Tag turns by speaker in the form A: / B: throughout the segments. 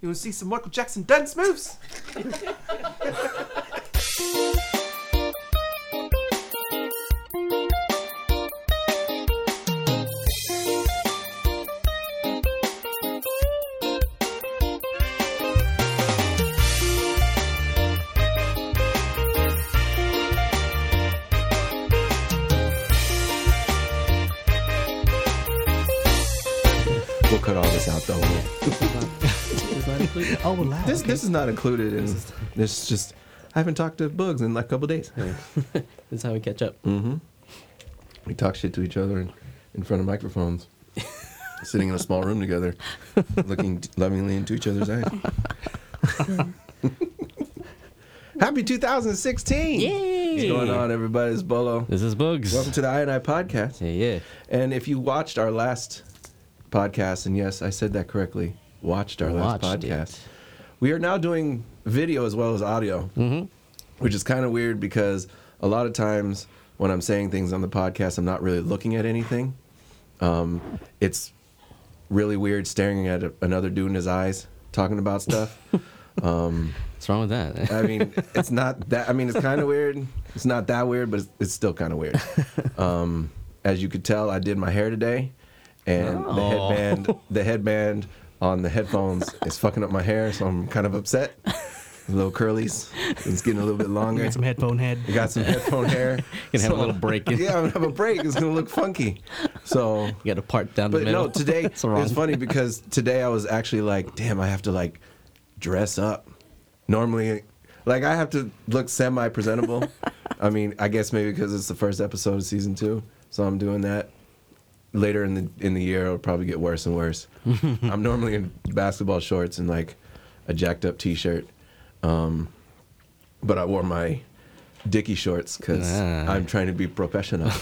A: You want to see some Michael Jackson dance moves?
B: Oh, wow.
A: This
B: okay.
A: this is not included in this. Just I haven't talked to Bugs in like a couple days.
B: this is how we catch up.
A: Mm-hmm. We talk shit to each other in, in front of microphones, sitting in a small room together, looking lovingly into each other's eyes. Happy 2016!
B: Yay!
A: What's going on, everybody? It's Bolo.
B: This is Bugs.
A: Welcome to the I and I podcast.
B: Yeah, yeah.
A: And if you watched our last podcast, and yes, I said that correctly, watched our last podcast,
B: it.
A: We are now doing video as well as audio,
B: Mm-hmm.
A: which is kind of weird because a lot of times when I'm saying things on the podcast, I'm not really looking at anything. Um, it's really weird staring at a, another dude in his eyes talking about stuff. um,
B: What's wrong with that?
A: I mean, it's not that. I mean, it's kind of weird. It's not that weird, but it's, it's still kind of weird. Um, as you could tell, I did my hair today, and the
B: Oh.
A: headband, the headband on the headphones is fucking up my hair, so I'm kind of upset. Little curlies. It's getting a little bit longer.
C: Got some headphone head.
A: You got some headphone hair.
B: Gonna have a little break in.
A: Yeah, I'm gonna have a break. It's gonna look funky. So
B: You got to part down
A: but
B: the middle.
A: But no, today
B: it's
A: funny because today I was actually like, damn, I have to like dress up. Normally, like I have to look semi presentable. I mean, I guess maybe because it's the first episode of season two, so I'm doing that. Later in the in the year, it'll probably get worse and worse. I'm normally in basketball shorts and like a jacked up T-shirt, um, but I wore my Dickie shorts because
B: Ah.
A: I'm trying to be professional.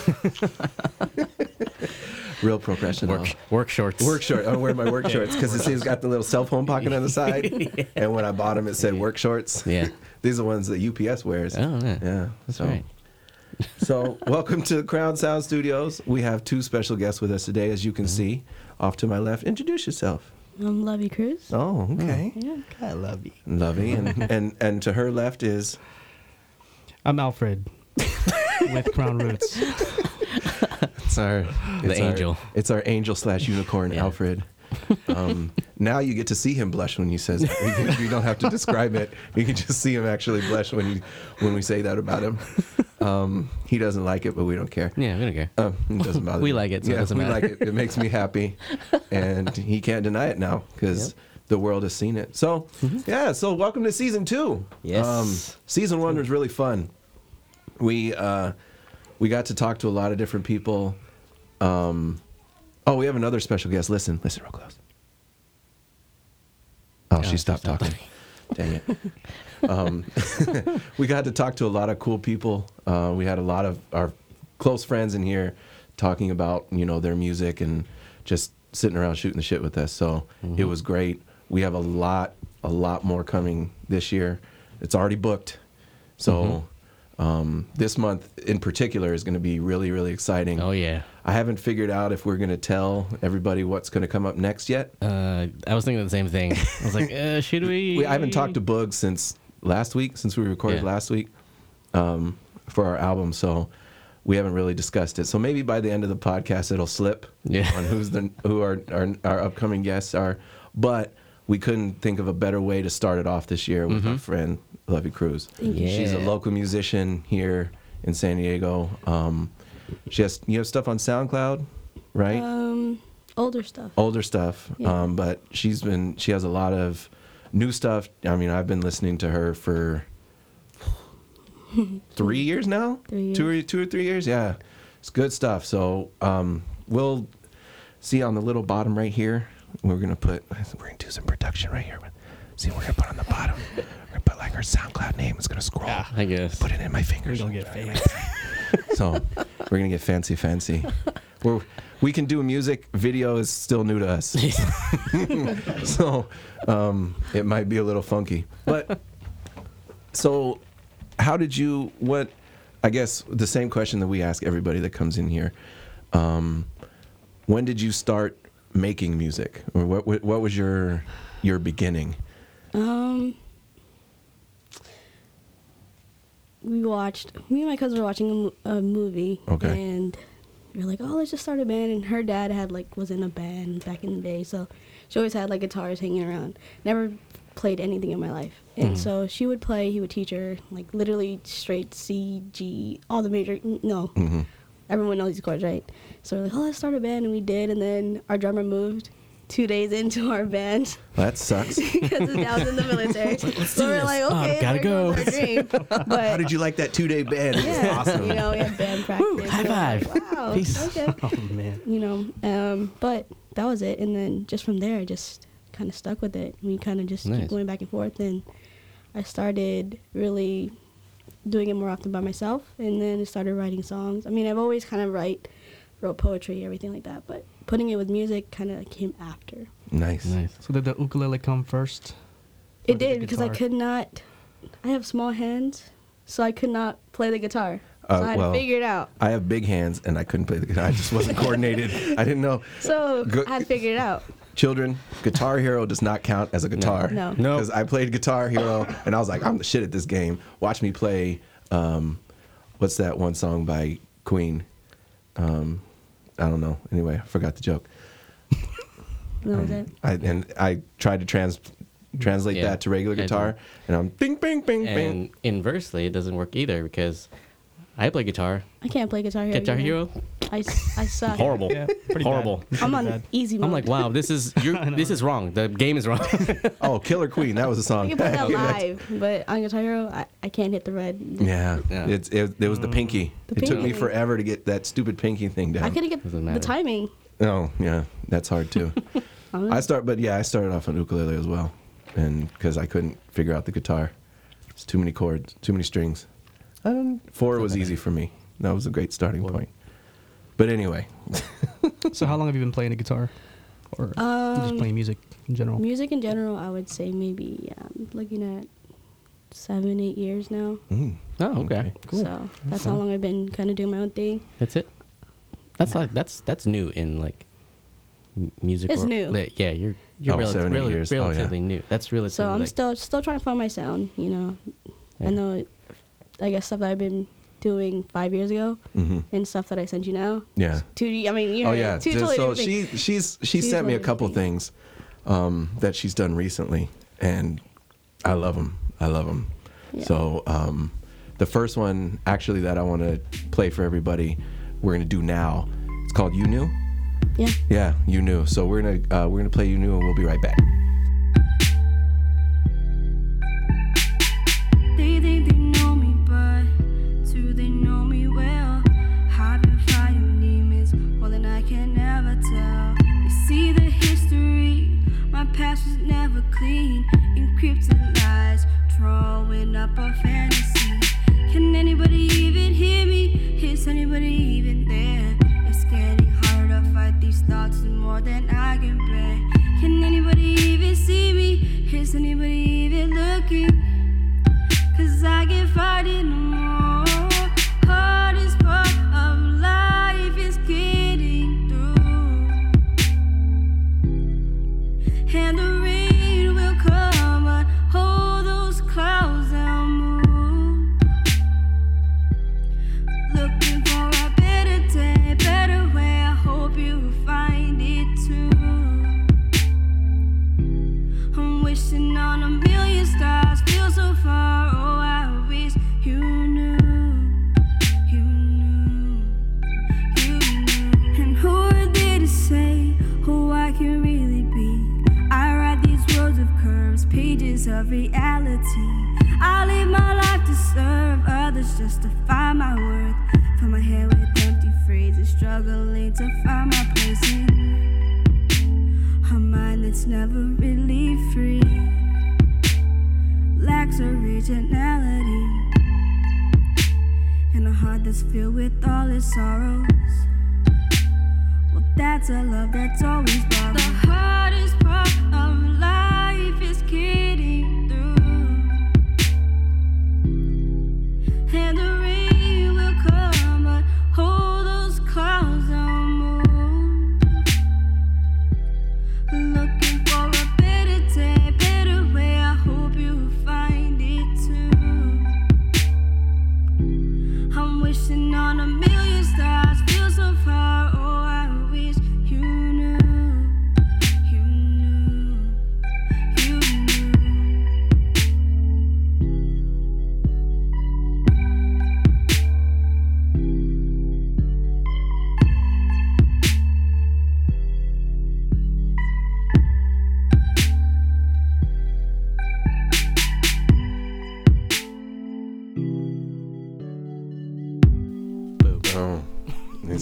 A: Real professional.
B: work work shorts.
A: Work short. I wear my work shorts because it's got the little cell phone pocket on the side. And when I bought them, it said work shorts.
B: Yeah.
A: These are the ones that UPS wears.
B: Oh, yeah.
A: Yeah.
B: That's
A: so,
B: right.
A: So, welcome to Crown Sound Studios. We have two special guests with us today, as you
B: Mm-hmm.
A: can see. Off to my left, introduce yourself.
D: I'm Lovey Cruz.
A: Oh, okay.
D: Yeah.
C: I love you.
A: Lovey. And, and, and to her left is.
C: I'm Alfred with Crown Roots.
A: It's our it's our-
B: angel.
A: it's our angel slash unicorn,
B: Yeah.
A: Alfred. Um, now you get to see him blush when you says it. you don't have to describe it. You can just see him actually blush when you when we say that about him. Um, he doesn't like it, but we don't care.
B: Yeah, we don't care.
A: Um, it doesn't bother.
B: We
A: me.
B: like it, so it
A: yeah,
B: doesn't
A: we
B: matter.
A: like it. It makes me happy, and he can't deny it now because
B: Yep.
A: the world has seen it. So, yeah. So, welcome to season two. Um,
B: Yes.
A: season one was really fun. We uh, we got to talk to a lot of different people. Um, oh, we have another special guest. Listen, listen real close. Oh, she
B: she
A: stopped
B: stopped
A: talking. Dang it. Um, we got to talk to a lot of cool people. Uh, we had a lot of our close friends in here talking about you know their music and just sitting around shooting the shit with us. So it was great. We have a lot, a lot more coming this year. It's already booked. So um, this month in particular is going to be really, really exciting.
B: Oh yeah.
A: I haven't figured out if we're going to tell everybody what's going to come up next yet.
B: Uh, I was thinking the same thing. I was like, uh, should we?
A: We, I haven't talked to Boog since last week, since we recorded
B: Yeah.
A: last week um, for our album. So we haven't really discussed it. So maybe by the end of the podcast, it'll slip
B: Yeah.
A: on who's the who our, our our upcoming guests are. But we couldn't think of a better way to start it off this year with our friend Lovey Cruz.
D: Thank you.
A: She's a
B: Mm-hmm.
A: Local musician here in San Diego. Um, she has you have stuff on SoundCloud, right?
D: Um, older stuff.
A: older stuff
D: Yeah.
A: um, but she's been she has a lot of new stuff. I mean i've been listening to her for three years now?
D: Three
A: two or two or three years? Yeah. It's good stuff. So um, we'll see on the little bottom right here. We're gonna put we're gonna do some production right here see we're gonna put on the bottom. We're gonna put like her soundcloud name it's gonna scroll.
B: Yeah, I guess.
A: put it in my fingers.
C: We're
A: fingers
C: gonna get famous.
A: so we're gonna get fancy, fancy. We're, we can do music. Video is still new to us, so um, it might be a little funky. But so, how did you? What? I guess the same question that we ask everybody that comes in here. Um, when did you start making music, or what? What, what was your your beginning?
D: Um, we watched. Me and my cousin were watching a, a movie.
A: Okay.
D: And were like, "Oh, let's just start a band." And her dad had like was in a band back in the day, so she always had like guitars hanging around. Never played anything in my life, and
B: Mhm.
D: so she would play. He would teach her like literally straight C, G, all the major. No,
A: hmm
D: everyone knows these chords, right? So we're like, "Oh, let's start a band," and we did. And then our drummer moved two days into our band.
A: That sucks.
D: because his dad was in the military. so we're like,
B: Oh,
D: okay,
B: gotta
D: there goes
B: go.
D: our dream. But
A: How did you like that two day band? It was
D: yeah,
A: awesome.
D: you know, we had band practice.
B: Woo, high
D: We were like,
B: five.
D: wow,
B: Peace.
D: okay.
C: Oh man.
D: You know, um, but that was it. And then just from there, I just kind of stuck with it. We kind of just
B: Nice.
D: keep going back and forth. And I started really doing it more often by myself. And then I started writing songs. I mean, I've always kind of write, wrote poetry, everything like that. But putting it with music kind of came after.
A: nice.
B: Nice.
C: So did the ukulele come first?
D: It
C: did
D: did because I could not. I have small hands, so I could not play the guitar. So
A: Uh,
D: I had
A: well-
D: to figure it out.
A: I have big hands and I couldn't play the guitar. I just wasn't coordinated. I didn't know.
D: So
A: Go-
D: I had to figure it out.
A: Children, Guitar Hero does not count as a guitar.
D: No.
B: No.
A: Because I played Guitar Hero and I was like, I'm the shit at this game. Watch me play. Um, what's that one song by Queen? Um, I don't know. Anyway, I forgot the joke.
D: That was um, it.
A: I, and I tried to trans translate
B: Yeah,
A: that to regular
B: I
A: guitar, and I'm bing, bing, bing, bing.
B: And inversely, it doesn't work either because I play guitar.
D: I can't play guitar hero.
B: Guitar
D: either.
B: Hero,
D: I suck.
B: horrible,
C: Yeah, pretty
B: horrible.
C: Bad.
D: I'm on
C: bad.
D: easy mode.
B: I'm like, wow, this is you're,
C: know.
B: this is wrong. The game is wrong.
A: Oh, Killer Queen. That was a
D: I
A: song.
D: can play that live, but on Guitar Hero, I, I can't hit the red.
A: Yeah,
B: Yeah.
A: It's it, it was the pinky.
D: The
A: it took me
D: pinky.
A: forever to get that stupid pinky thing down.
D: I couldn't get
B: Doesn't
D: the
B: matter.
D: timing.
A: Oh yeah, that's hard too. I start, but yeah, I started off on ukulele as well, and because I couldn't figure out the guitar, it's too many chords, too many strings. Um, four was easy for me. That was a great starting
C: Four.
A: point. But anyway,
C: So how long have you been playing the guitar, or just
D: Um,
C: playing music in general?
D: Music in general, I would say maybe um, looking at seven, eight years now.
A: mm,
B: oh, okay, cool.
D: So that's how long I've been kind of doing my own thing.
B: That's it. That's like that's that's new in like m- music.
D: It's
B: or-
D: new.
B: li- Yeah, you're you're
A: Oh,
B: rel-
A: seven, eight
B: rel-
A: years. Oh, yeah.
B: relatively new. That's relatively.
D: So I'm
B: like,
D: still still trying to find my sound. You know,
B: Yeah.
D: I know. it- I guess stuff that I've been doing five years ago
A: hmm
D: and stuff that I sent you now.
A: yeah.
D: Two. I mean, you know,
A: Oh yeah.
D: two
A: So-
D: totally
A: so she
D: things.
A: she's she sent me a couple
D: different
A: things um, that she's done recently, and I love them. I love them.
D: Yeah.
A: So um, the first one actually that I want to play for everybody, we're gonna do now. It's called You Knew.
D: Yeah.
A: Yeah, You Knew. So we're gonna uh, we're gonna play You Knew, and we'll be right back.
E: See the history, my past was never clean. Encrypted lies, drawing up a fantasy. Can anybody even hear me?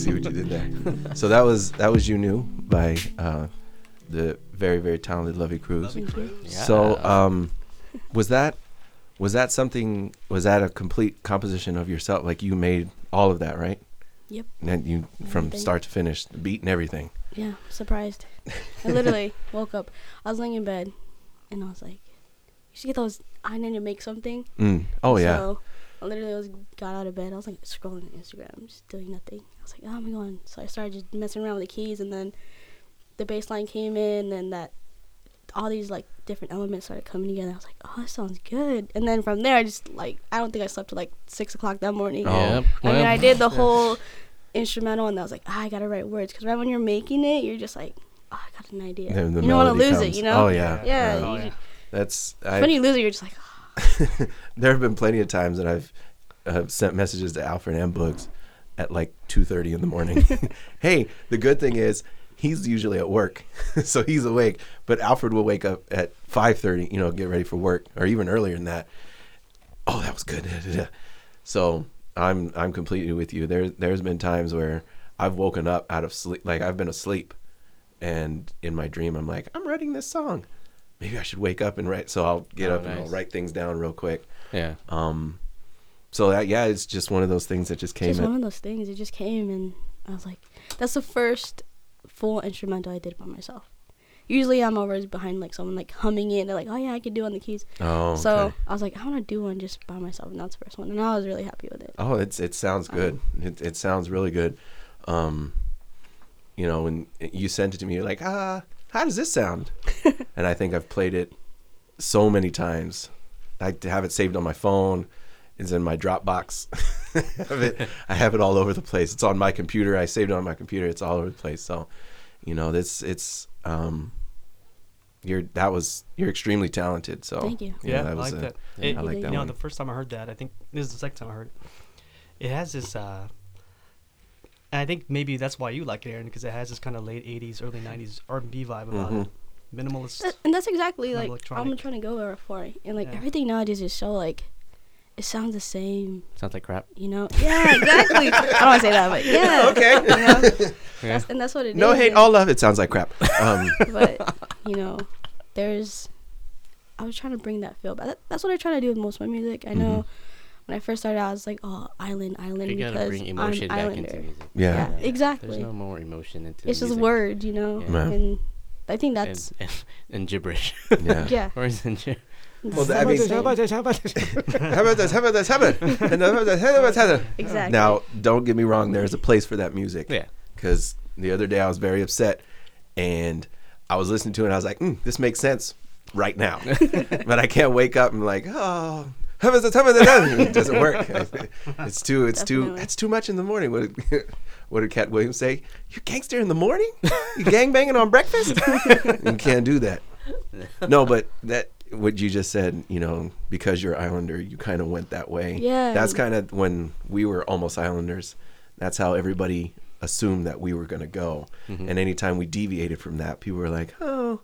E: See
A: what you did there. so that was that was you knew by uh, the very very talented Lovey Cruz.
D: Thank you.
A: So um, was that was that something? Was that a complete composition of yourself? Like you made all of that, right?
D: Yep.
A: And you from
D: Everything.
A: start to finish, the beat and everything.
D: Yeah, surprised. I literally woke up. I was laying in bed, and I was like, "You should get those. I need to make something."
A: Mm. Oh yeah.
D: So I literally was got out of bed. I was like scrolling Instagram, just doing nothing. I was like, "Oh my god!" So I started just messing around with the keys, and then the bass line came in, and that all these like different elements started coming together. I was like, "Oh, that sounds good." And then from there, I just like I don't think I slept till like six o'clock that morning.
A: Oh.
B: Yep.
D: I mean, I did the whole instrumental, and I was like, ah, I gotta write words, because right when you're making it, you're just like, oh, I got an idea.
A: Then the
D: you don't want to
A: melody
D: lose it, you know?
A: Oh yeah.
D: Yeah.
C: Oh,
D: you
C: yeah.
A: That's I,
D: when you lose it, you're just like, oh,
A: there have been plenty of times that I've uh, sent messages to Alfred and Boogs at like two thirty in the morning. hey, the good thing is he's usually at work, so he's awake. But Alfred will wake up at five thirty, you know, get ready for work, or even earlier than that. Oh, that was good. so I'm I'm completely with you. There there's been times where I've woken up out of sleep, like I've been asleep, and in my dream I'm like I'm writing this song. Maybe I should wake up and write. So I'll get
B: Oh,
A: up and I'll write things down real quick.
B: yeah.
A: Um, so that yeah, it's just one of those things that just came.
D: just
A: At,
D: one of those things. It just came, and I was like, that's the first full instrumental I did by myself. Usually, I'm always behind like someone like humming it, they're like, oh yeah, I could do on the keys.
A: oh, okay.
D: So I was like, I want to do one just by myself, and that's the first one, and I was really happy with it.
A: oh, it's it sounds good. It it sounds really good. Um, you know, when you sent it to me, you're like, ah, how does this sound? and I think I've played it so many times. I have it saved on my phone. It's in my Dropbox. I, have it, I have it all over the place. It's on my computer. I saved it on my computer. It's all over the place. So, you know, this it's um, you're that was you're extremely talented. So
D: Thank you.
C: Yeah, I
A: that was
C: like
A: a-
C: that.
B: Yeah,
C: It-
A: I like
C: you
A: that
C: know,
A: one.
C: the first time I heard that, I think this is the second time I heard it. It has this, uh, and I think maybe that's why you like it, Aaron, because it has this kind of late '80s, early '90s R&B vibe about
A: Mhm.
C: it. Minimalist.
D: That- and that's exactly like
C: electronic.
D: I'm trying to go for it. And like
C: Yeah.
D: everything nowadays is so like, it sounds the same.
B: Sounds like crap.
D: You know? Yeah, exactly. I don't want to say that, but yeah.
A: Okay.
D: You know?
B: Yeah.
D: That's, and that's what it is.
A: No hate, all love. It sounds like crap. Um,
D: But you know, there's. I was trying to bring that feel back. That, that's what I try to do with most of my music. I know
A: Mm-hmm.
D: When I first started, out, I was like, "Oh, island, island,"
B: You gotta
D: because
B: bring
D: I'm
B: emotion back
D: islander.
B: into music.
A: yeah.
D: Yeah,
B: There's
D: exactly.
B: no more emotion into
D: it's just
B: music.
D: words, you know,
B: Yeah.
A: Yeah.
D: and I think that's
B: and, and, and gibberish.
A: Yeah.
D: yeah.
B: Words and gib-
A: Well,
D: that's
A: I mean-
D: the thing.
A: How about this? How about this? How about this? How about and how about this? How about this?
D: Exactly.
A: Now, don't get me wrong. There's a place for that music.
B: Yeah.
A: Because the other day I was very upset, and I was listening to it. and I was like, mm, "This makes sense right now," but I can't wake up and like, "Oh, how about this? How about? It doesn't work. It's too. It's too.
D: Definitely.
A: It's too much in the morning. What did, what did Katt Williams say? You gangster in the morning? You gang banging on breakfast? you can't do that. No, but that what you just said, you know, because you're Islander, you kind of went that way.
D: Yeah.
A: That's kind of when we were almost Islanders. That's how everybody assumed that we were going to go.
B: Mm-hmm.
A: And anytime we deviated from that, people were like, "Oh,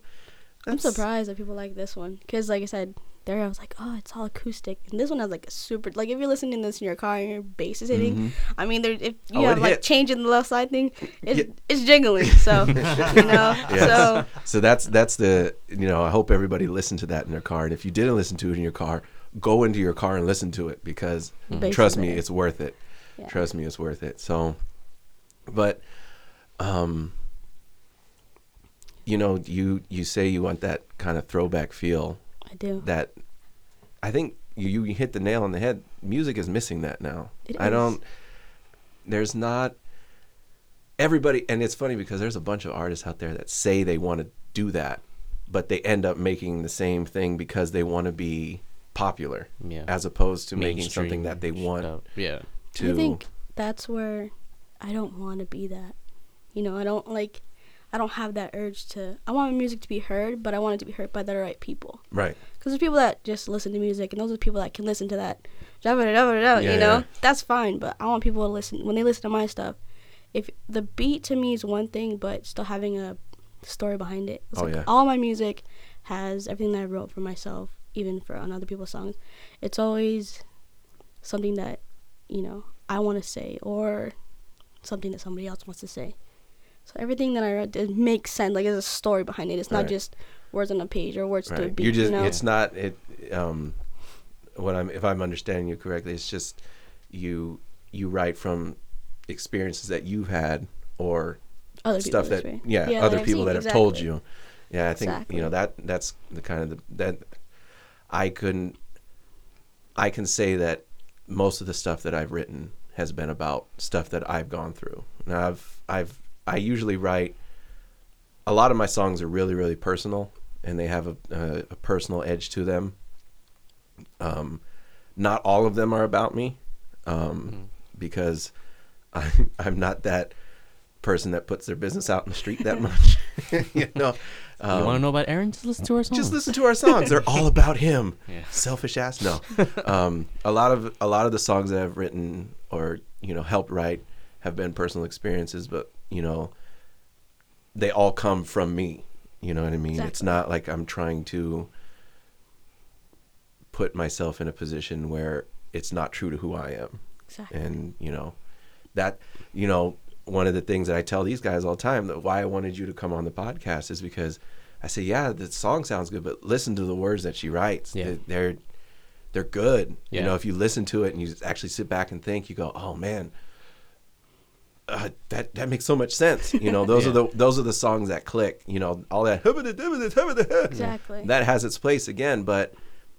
D: I'm surprised that people like this one because, like I said, there I was like, oh, it's all acoustic, and this one has like a super like if you're listening to this in your car and your bass is hitting, I mean, there if you
A: Mm-hmm. Oh,
D: have like
A: hit.
D: changing the left side thing, it's
A: Yeah.
D: it's jiggling, so you know,
A: Yes.
D: so
A: So that's that's the you know I hope everybody listened to that in their car, and if you didn't listen to it in your car, go into your car and listen to it because
D: Bass
A: trust me, it's worth it.
D: Yeah.
A: Trust me, it's worth it. So, but um, you know, you you say you want that kind of throwback feel.
D: I do.
A: That I think you you hit the nail on the head. Music is missing that now.
D: It
A: I
D: is.
A: don't. There's not everybody, and it's funny because there's a bunch of artists out there that say they want to do that, but they end up making the same thing because they want to be popular,
B: Yeah.
A: as opposed to making something that they want
B: stuff. Yeah.
A: to.
D: I think that's where I don't want to be that. You know, I don't like. I don't have that urge to. I want my music to be heard, but I want it to be heard by the right people.
A: right.
D: Because there's people that just listen to music, and those are people that can listen to that.
A: Yeah,
D: you know,
A: yeah.
D: that's fine. But I want people to listen when they listen to my stuff. If the beat to me is one thing, but still having a story behind it. It's
A: Oh,
D: like
A: yeah.
D: All my music has everything that I wrote for myself, even for on other people's songs. It's always something that you know I want to say, or something that somebody else wants to say. So everything that I write it makes sense. Like there's a story behind it. It's not
A: Right.
D: just words on a page or words to a
A: Right.
D: beat.
A: You're just
D: you know?
A: it's not it um what I'm if I'm understanding you correctly, it's just you you write from experiences that you've had or
D: other
A: stuff that yeah,
D: that
A: other people that have told you. Yeah, I think
D: Exactly.
A: you know that that's the kind of the that I couldn't I can say that most of the stuff that I've written has been about stuff that I've gone through. And I've I've I usually write a lot of my songs are really really personal and they have a, a, a personal edge to them. Um, not all of them are about me, um, because I'm I'm not that person that puts their business out in the street that much. you know,
B: you want to
A: Um,
B: know about Aaron? Just listen to our songs.
A: just listen to our songs. They're all about him.
B: Yeah.
A: Selfish ass. No. Um, a lot of a lot of the songs that I've written or you know helped write have been personal experiences, but you know they all come from me. You know what I mean? It's not like I'm trying to put myself in a position where it's not true to who I am
D: Exactly.
A: and you know that you know one of the things that I tell these guys all the time that why I wanted you to come on the podcast is because I say yeah the song sounds good but listen to the words that she writes
B: Yeah.
A: They- they're they're good
B: Yeah.
A: you know if you listen to it and you actually sit back and think you go oh man uh, that that makes so much sense you know those are the those are the songs that click you know all that
D: Exactly.
A: that has its place again but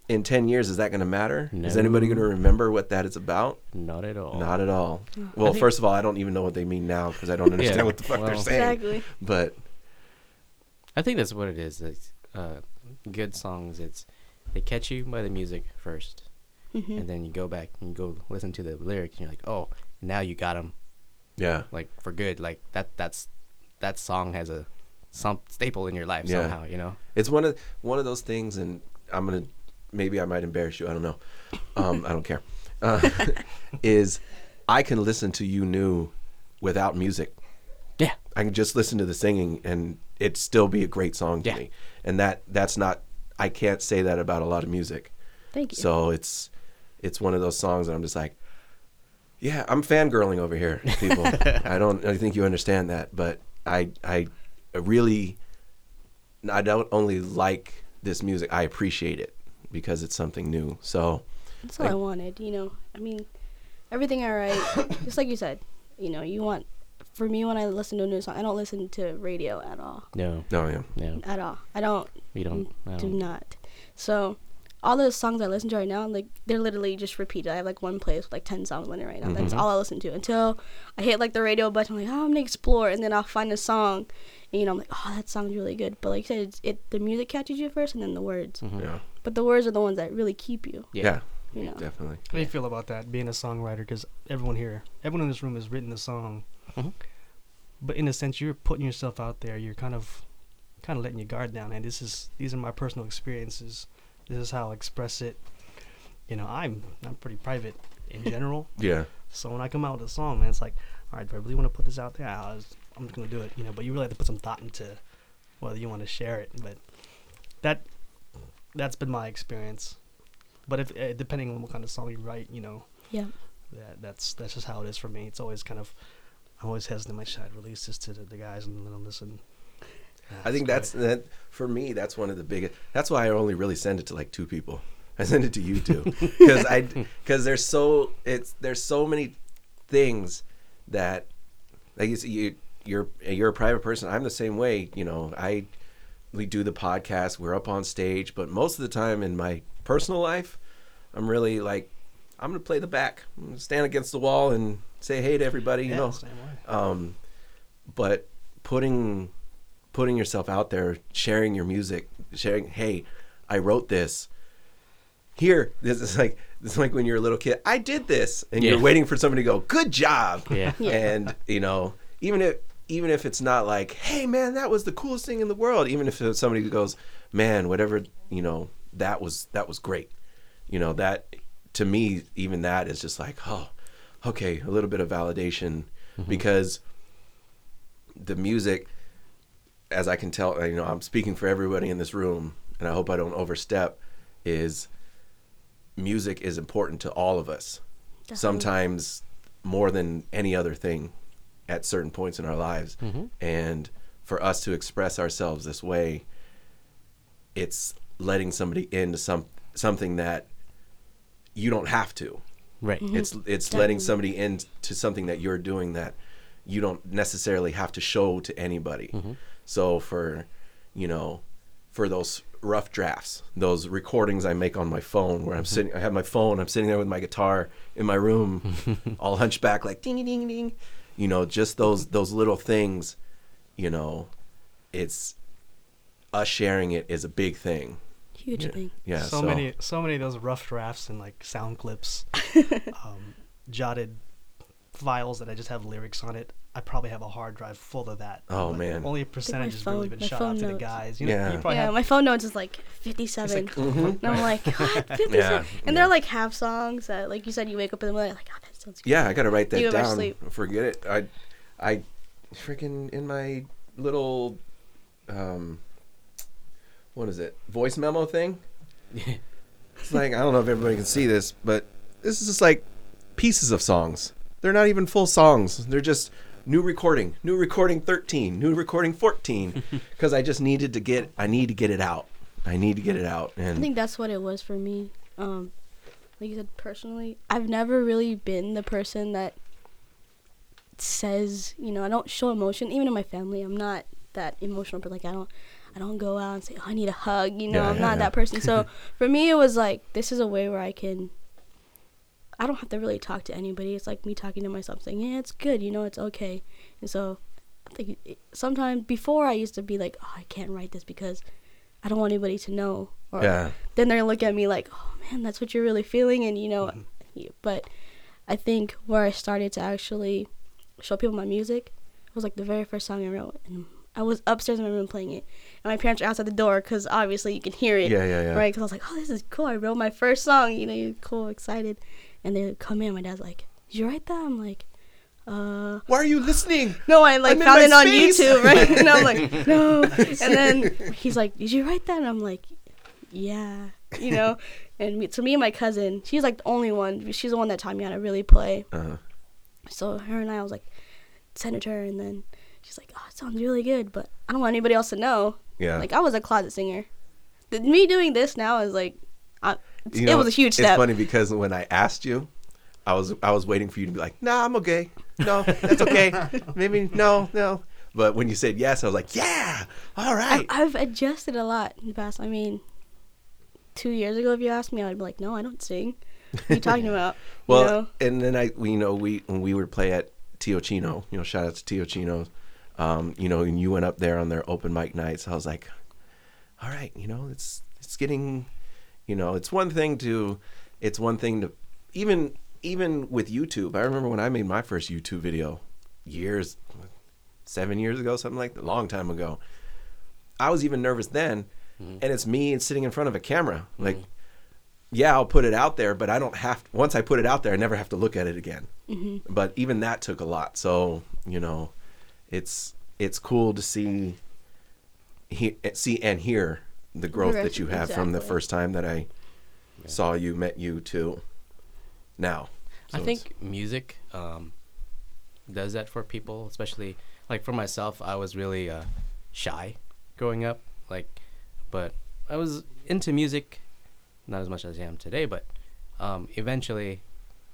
A: in 10 years is that going to matter is anybody going to remember what that is about
B: Not at all.
A: not at all. Well,
B: think-
A: first of all, I don't even know what they mean now because I don't understand
B: Yeah,
A: what the fuck they're saying.
D: Exactly.
A: But
B: I think that's what it is. It's, uh, good songs. It's they catch you by the music 1st
D: Mhm.
B: and then you go back and you go listen to the lyrics, and you're like, oh, now you got them
A: yeah,
B: like for good. Like that. That's that song has a some staple in your life
A: Yeah.
B: somehow. You know.
A: it's one of one of those things, and I'm gonna maybe I might embarrass you. I don't know. Um, I don't care. Uh, is I can listen to you knew without music.
B: Yeah.
A: I can just listen to the singing and it still be a great song to
B: Yeah.
A: me. And that that's not I can't say that about a lot of music.
D: Thank you.
A: So it's it's one of those songs that I'm just like, yeah, I'm fangirling over here, people. I don't I think you understand that, but I I really I don't only like this music, I appreciate it because it's something new. So
D: That's all I wanted, you know. I mean, everything I write, just like you said, you know, you want. For me, when I listen to a new song, I don't listen to radio at all.
B: No.
A: no, yeah.
B: No.
D: At all. I don't.
B: We don't. I
D: Do
B: don't.
D: not. So, all the songs I listen to right now, like they're literally just repeated. I have like one playlist with like ten songs on it right now.
A: Mm-hmm.
D: That's all I listen to until I hit like the radio button. I'm like, oh, I'm gonna explore, and then I'll find a song, and you know, I'm like, oh, that song's really good. But like you said, it's, it the music catches you first, and then the words.
B: Mm-hmm.
A: Yeah.
D: But the words are the ones that really keep you.
A: Yeah.
D: You know.
A: Definitely.
C: How do you feel about that, being a songwriter? Because everyone here, everyone in this room has written a song,
B: Mhm.
C: but in a sense, you're putting yourself out there. You're kind of, kind of letting your guard down. And this is these are my personal experiences. This is how I express it. You know, I'm I'm pretty private in general.
A: Yeah.
C: so when I come out with a song, man, it's like, all right, do I really want to put this out there? I was, I'm just gonna do it. You know, but you really have to put some thought into whether you want to share it. But that that's been my experience. But if uh, depending on what kind of song you write, you know,
D: Yeah.
C: that that's that's just how it is for me. It's always kind of I'm always hesitant. Like, should I release this to the, the guys and let them listen?
A: I think that's that for me. That's one of the biggest. That's why I only really send it to like two people. I send it to you two because I because there's so it's there's so many things that like you, you you're you're a private person. I'm the same way. You know, I we do the podcast. We're up on stage, but most of the time in my personal life, I'm really like I'm gonna play the back. I'm gonna stand against the wall and say hey to everybody. You
C: yeah,
A: know,
C: same way.
A: um, but putting putting yourself out there, sharing your music, sharing, hey, I wrote this. Here, this is like this is like when you're a little kid. I did this, and you're waiting for somebody to go, "Good job!"
B: Yeah.
D: Yeah.
A: And you know, even if even if it's not like, "Hey, man, that was the coolest thing in the world," even if somebody goes, "Man, whatever," you know, that was that was great. You know, that to me, even that is just like, oh, okay, a little bit of validation mm-hmm. because the music, as I can tell, uh, you know, I'm speaking for everybody in this room, and I hope I don't overstep, is music is important to all of us.
D: Definitely.
A: Sometimes more than any other thing. at certain points in our lives,
B: Mhm.
A: and for us to express ourselves this way, it's letting somebody into some something that you don't have to.
B: Right. Mm-hmm.
A: It's it's letting somebody into something that you're doing that you don't necessarily have to show to anybody. Mm-hmm. So for you know, for those rough drafts, those recordings I make on my phone where I'm sitting I have my phone, I'm sitting there with my guitar in my room, all hunchback like ding ding ding. You know, just those those little things, you know, it's us sharing it is a big thing.
D: Huge
A: Yeah.
D: thing.
A: Yeah.
C: so, many, so many of those rough drafts and like sound clips, um, jotted files that I just have lyrics on it. I probably have a hard drive full of that.
A: Oh,
C: Like,
A: man.
C: Only a percentage has really been shot
D: phone
C: out to the guys. You know,
A: Yeah.
C: you probably
D: yeah,
C: have,
D: my phone notes is like 57.
C: it's like,
D: and I'm like, what? 57?
A: Yeah,
D: and
A: yeah.
D: they're like half songs that, like you said, you wake up in the morning, like, oh, that sounds good.
A: Yeah, I gotta write that
D: You ever
A: down.
D: sleep?
A: Forget it. I, I, freaking in my little, um, what is it? Voice memo thing. It's like I don't know if everybody can see this, but this is just like pieces of songs. They're not even full songs. They're just new recording, new recording 13, new recording 14 because I just needed to get I need to get it out. I need to get it out and I
D: think that's what it was for me. Um, like you said, personally, I've never really been the person that says, you know, I don't show emotion. Even in my family, I'm not that emotional. But like, I don't, I don't go out and say, oh, I need a hug. You know,
A: Yeah,
D: I'm
A: yeah,
D: not
A: yeah.
D: that person. So for me, it was like this is a way where I can. I don't have to really talk to anybody. It's like me talking to myself, saying, "Yeah, it's good. You know, it's okay." And so, I think it, sometimes before I used to be like, "Oh, I can't write this because I don't want anybody to know." Or
A: yeah.
D: then they're look at me like, "Oh man, that's what you're really feeling," and you know, mm-hmm. y- but I think where I started to actually show people my music was like the very first song I wrote, and I was upstairs in my room playing it, and my parents were outside the door because obviously you can hear it,
A: Yeah, yeah, yeah.
D: right? Because I was like, "Oh, this is cool! I wrote my first song," you know, you're cool, excited, and they come in. My dad's like, "Did you write that?" I'm like, "Uh."
A: Why are you listening?
D: No, I like
A: I'm
D: found it on
A: space.
D: YouTube, right? and I'm like, no. And then he's like, did you write that? And I'm like, yeah, you know. And me, so me and my cousin, she's like the only one. She's the one that taught me how to really play.
A: Uh,
D: So her and I was like, sent it to her, and then she's like, oh, it sounds really good, but I don't want anybody else to know.
A: yeah.
D: Like I was a closet singer. The, me doing this now is like, I,
A: You
D: it was a huge step.
A: It's funny because when I asked you, I was I was waiting for you to be like, "Nah, I'm okay. No, that's okay. Maybe no, no." But when you said yes, I was like, "Yeah, all right."
D: I've adjusted a lot in the past. I mean, two years ago, if you asked me, I'd be like, no, I don't sing. What are you talking about?
A: well,
D: you know?
A: and then I, we, you know, we when we would play at Tio Chino, you know, shout out to Tio Chino, um, you know, and you went up there on their open mic nights. I was like, "All right, you know, it's it's getting, you know, it's one thing to, it's one thing to, even even with YouTube. I remember when I made my first YouTube video, years, seven years ago, something like that, a long time ago. I was even nervous then, mm-hmm. and it's me sitting in front of a camera. Mm-hmm. Like, yeah, I'll put it out there, but I don't have. once I put it out there, I never have to look at it again. Mm-hmm. But even that took a lot. So you know, it's it's cool to see, he, see and hear the growth that you have from the first time that I saw you, met you to now.
B: I
A: So it's-
B: think music um, does that for people, especially like for myself. I was really uh, shy growing up, like, but I was into music, not as much as I am today. But um, eventually,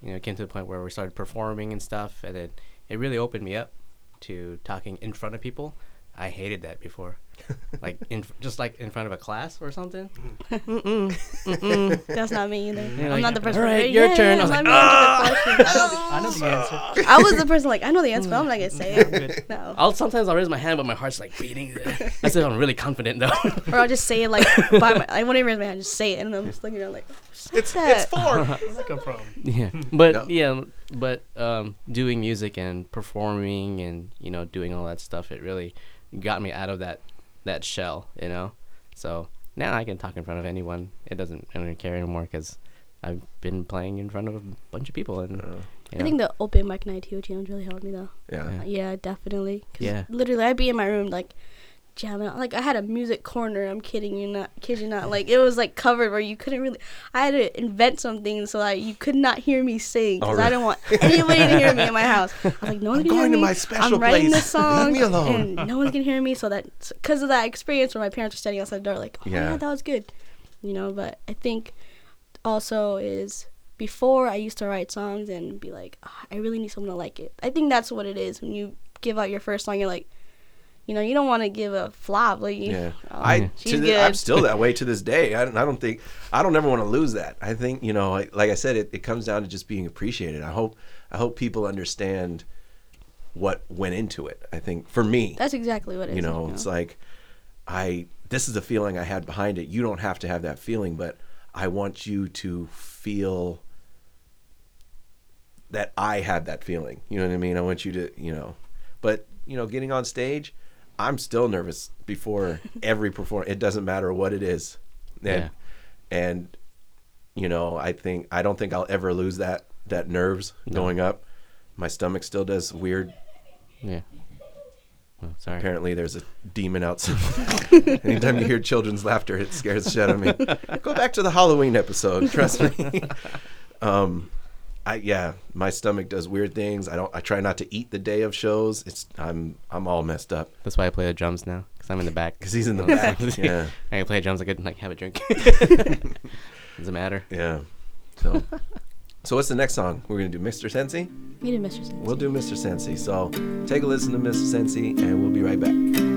B: you know, it came to the point where we started performing and stuff, and it it really opened me up to talking in front of people. I hated that before, like in just like in front of a class or something.
D: That's not me either.
B: You're
D: I'm
B: like,
D: not the person.
B: "All right,
D: like,
B: your
D: yeah,
B: turn." I was like,
D: me the.
C: I know the answer.
D: I was the person like, I know the answer, but I'm not gonna say it. No.
B: I'll sometimes I'll raise my hand, but my heart's like beating. That's if I'm really confident though.
D: Or I'll just say it like by my. I won't even raise my hand. Just say it, and I'm just looking around like,
A: it's
D: that.
A: it's four.
C: Where's that come from?
B: yeah but
A: Yeah.
B: yeah but um doing music and performing and you know doing all that stuff it really got me out of that that shell you know so now i can talk in front of anyone it doesn't i don't care anymore because i've been playing in front of a bunch of people and you
D: I
B: know,
D: think the open mic night too challenge really helped me though.
A: Yeah.
D: Uh, yeah, definitely. 'Cause
B: Yeah.
D: Literally, I'd be in my room like jamming out. Like I had a music corner. I'm kidding you not, kid you not. Like it was like covered where you couldn't really. I had to invent something so that you could not hear me sing because
E: Oh,
D: I
E: really?
D: didn't want anybody to hear me in my house. I was like, no one's hear
E: to
D: me.
E: my special
D: I'm writing
E: place.
D: this song,
E: Leave me alone.
D: and no one's gonna hear me. So that because of that experience where my parents were standing outside the door, like, oh
E: Yeah.
D: yeah, that was good, you know. But I think also is before I used to write songs and be like, "Ah, I really need someone to like it. I think that's what it is when you give out your first song. You're like, you know, you don't want to give a flop. Like, you,
E: Yeah,
D: oh,
E: I, to the, I'm still that way to this day. I don't, I don't think I don't ever want to lose that. I think you know, like, like I said, it, it comes down to just being appreciated. I hope I hope people understand what went into it. I think for me,
D: that's exactly what it is.
E: you know, it's like I this is the feeling I had behind it. You don't have to have that feeling, but I want you to feel that I had that feeling. You know what I mean? I want you to, you know, but you know, getting on stage, I'm still nervous before every performance. It doesn't matter what it is, and
B: Yeah.
E: and you know, I think I don't think I'll ever lose that that nerves going up. My stomach still does weird.
B: Yeah. Oh, sorry.
E: Apparently, there's a demon outside. Anytime you hear children's laughter, it scares the shit out of me. Go back to the Halloween episode. Trust me. um, I yeah, my stomach does weird things. I don't. I try not to eat the day of shows. It's I'm I'm all messed up
B: That's why I play the drums now, because I'm in the back.
E: because he's in the back. yeah,
B: I can play drums. I could like have a drink. Doesn't matter.
E: yeah. So, so what's the next song we're gonna do? Mr. Sensi.
D: We and Mr. Sensi.
E: We'll do Mr. Sensi. So take a listen to Mr. Sensi, and we'll be right back.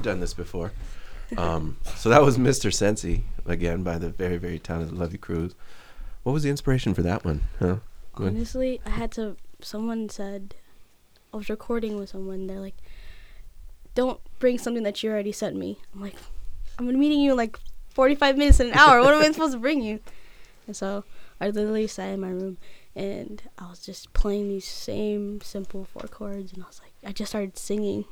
A: I've done this before. Um, so that was Mr. Sensi again by the very very talented Lovey Cruz. What was the inspiration for that one? Huh?
D: Honestly, I had to. Someone said, I was recording with someone. They're like, "Don't bring something that you already sent me." I'm like, "I'm meeting you in like 45 minutes in an hour. What am I supposed to bring you?" And so I literally sat in my room and I was just playing these same simple four chords, and I was like, I just started singing.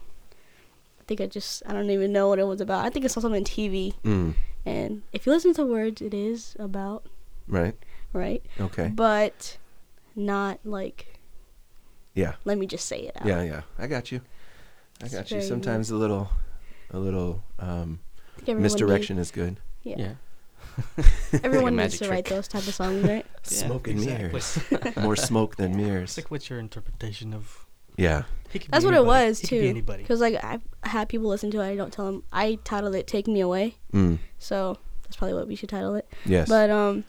D: I think I just, I don't even know what it was about. I think I saw something on TV,
A: Mm,
D: and if you listen to words, it is about
A: right.
D: right,
A: Okay.
D: but not like
A: Yeah.
D: let me just say it out.
A: Yeah. Yeah. I got you. I
D: It's
A: got you.
D: very
A: Sometimes a little, a little um,
D: I think everyone
A: misdirection is good.
D: Needs,
B: Yeah.
D: yeah.
B: Like
D: Everyone needs
B: magic
D: to write those type of songs, right?
A: Smoke and
C: exactly.
A: mirrors. More smoke than mirrors.
C: It's like what's your interpretation of?
A: Yeah.
C: He
D: That's what it was
C: He
D: too. Because like I've had people listen to it. I don't tell them. I titled it "Take Me Away,"
A: Mm.
D: so that's probably what we should title it.
A: Yes.
D: But um,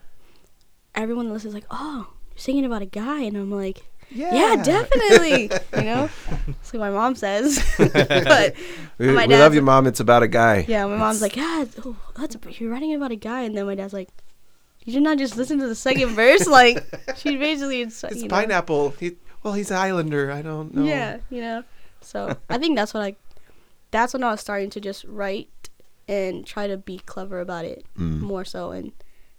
D: everyone that listens is like, "Oh, you're singing about a guy," and I'm like, "Yeah, definitely." you know, it's like my mom says. but
A: We,
D: my
A: we love your mom. It's about a guy.
D: yeah, my mom's like, "Yeah, oh, that's you're writing about a guy," and then my dad's like, "You did not just listen to the second verse." Like, she basically it's,
A: It's
D: you know,
A: pineapple. He, well, he's an islander. I don't know.
D: Yeah, you know. So I think that's what I. That's when I was starting to just write and try to be clever about it
A: Mm.
D: more so and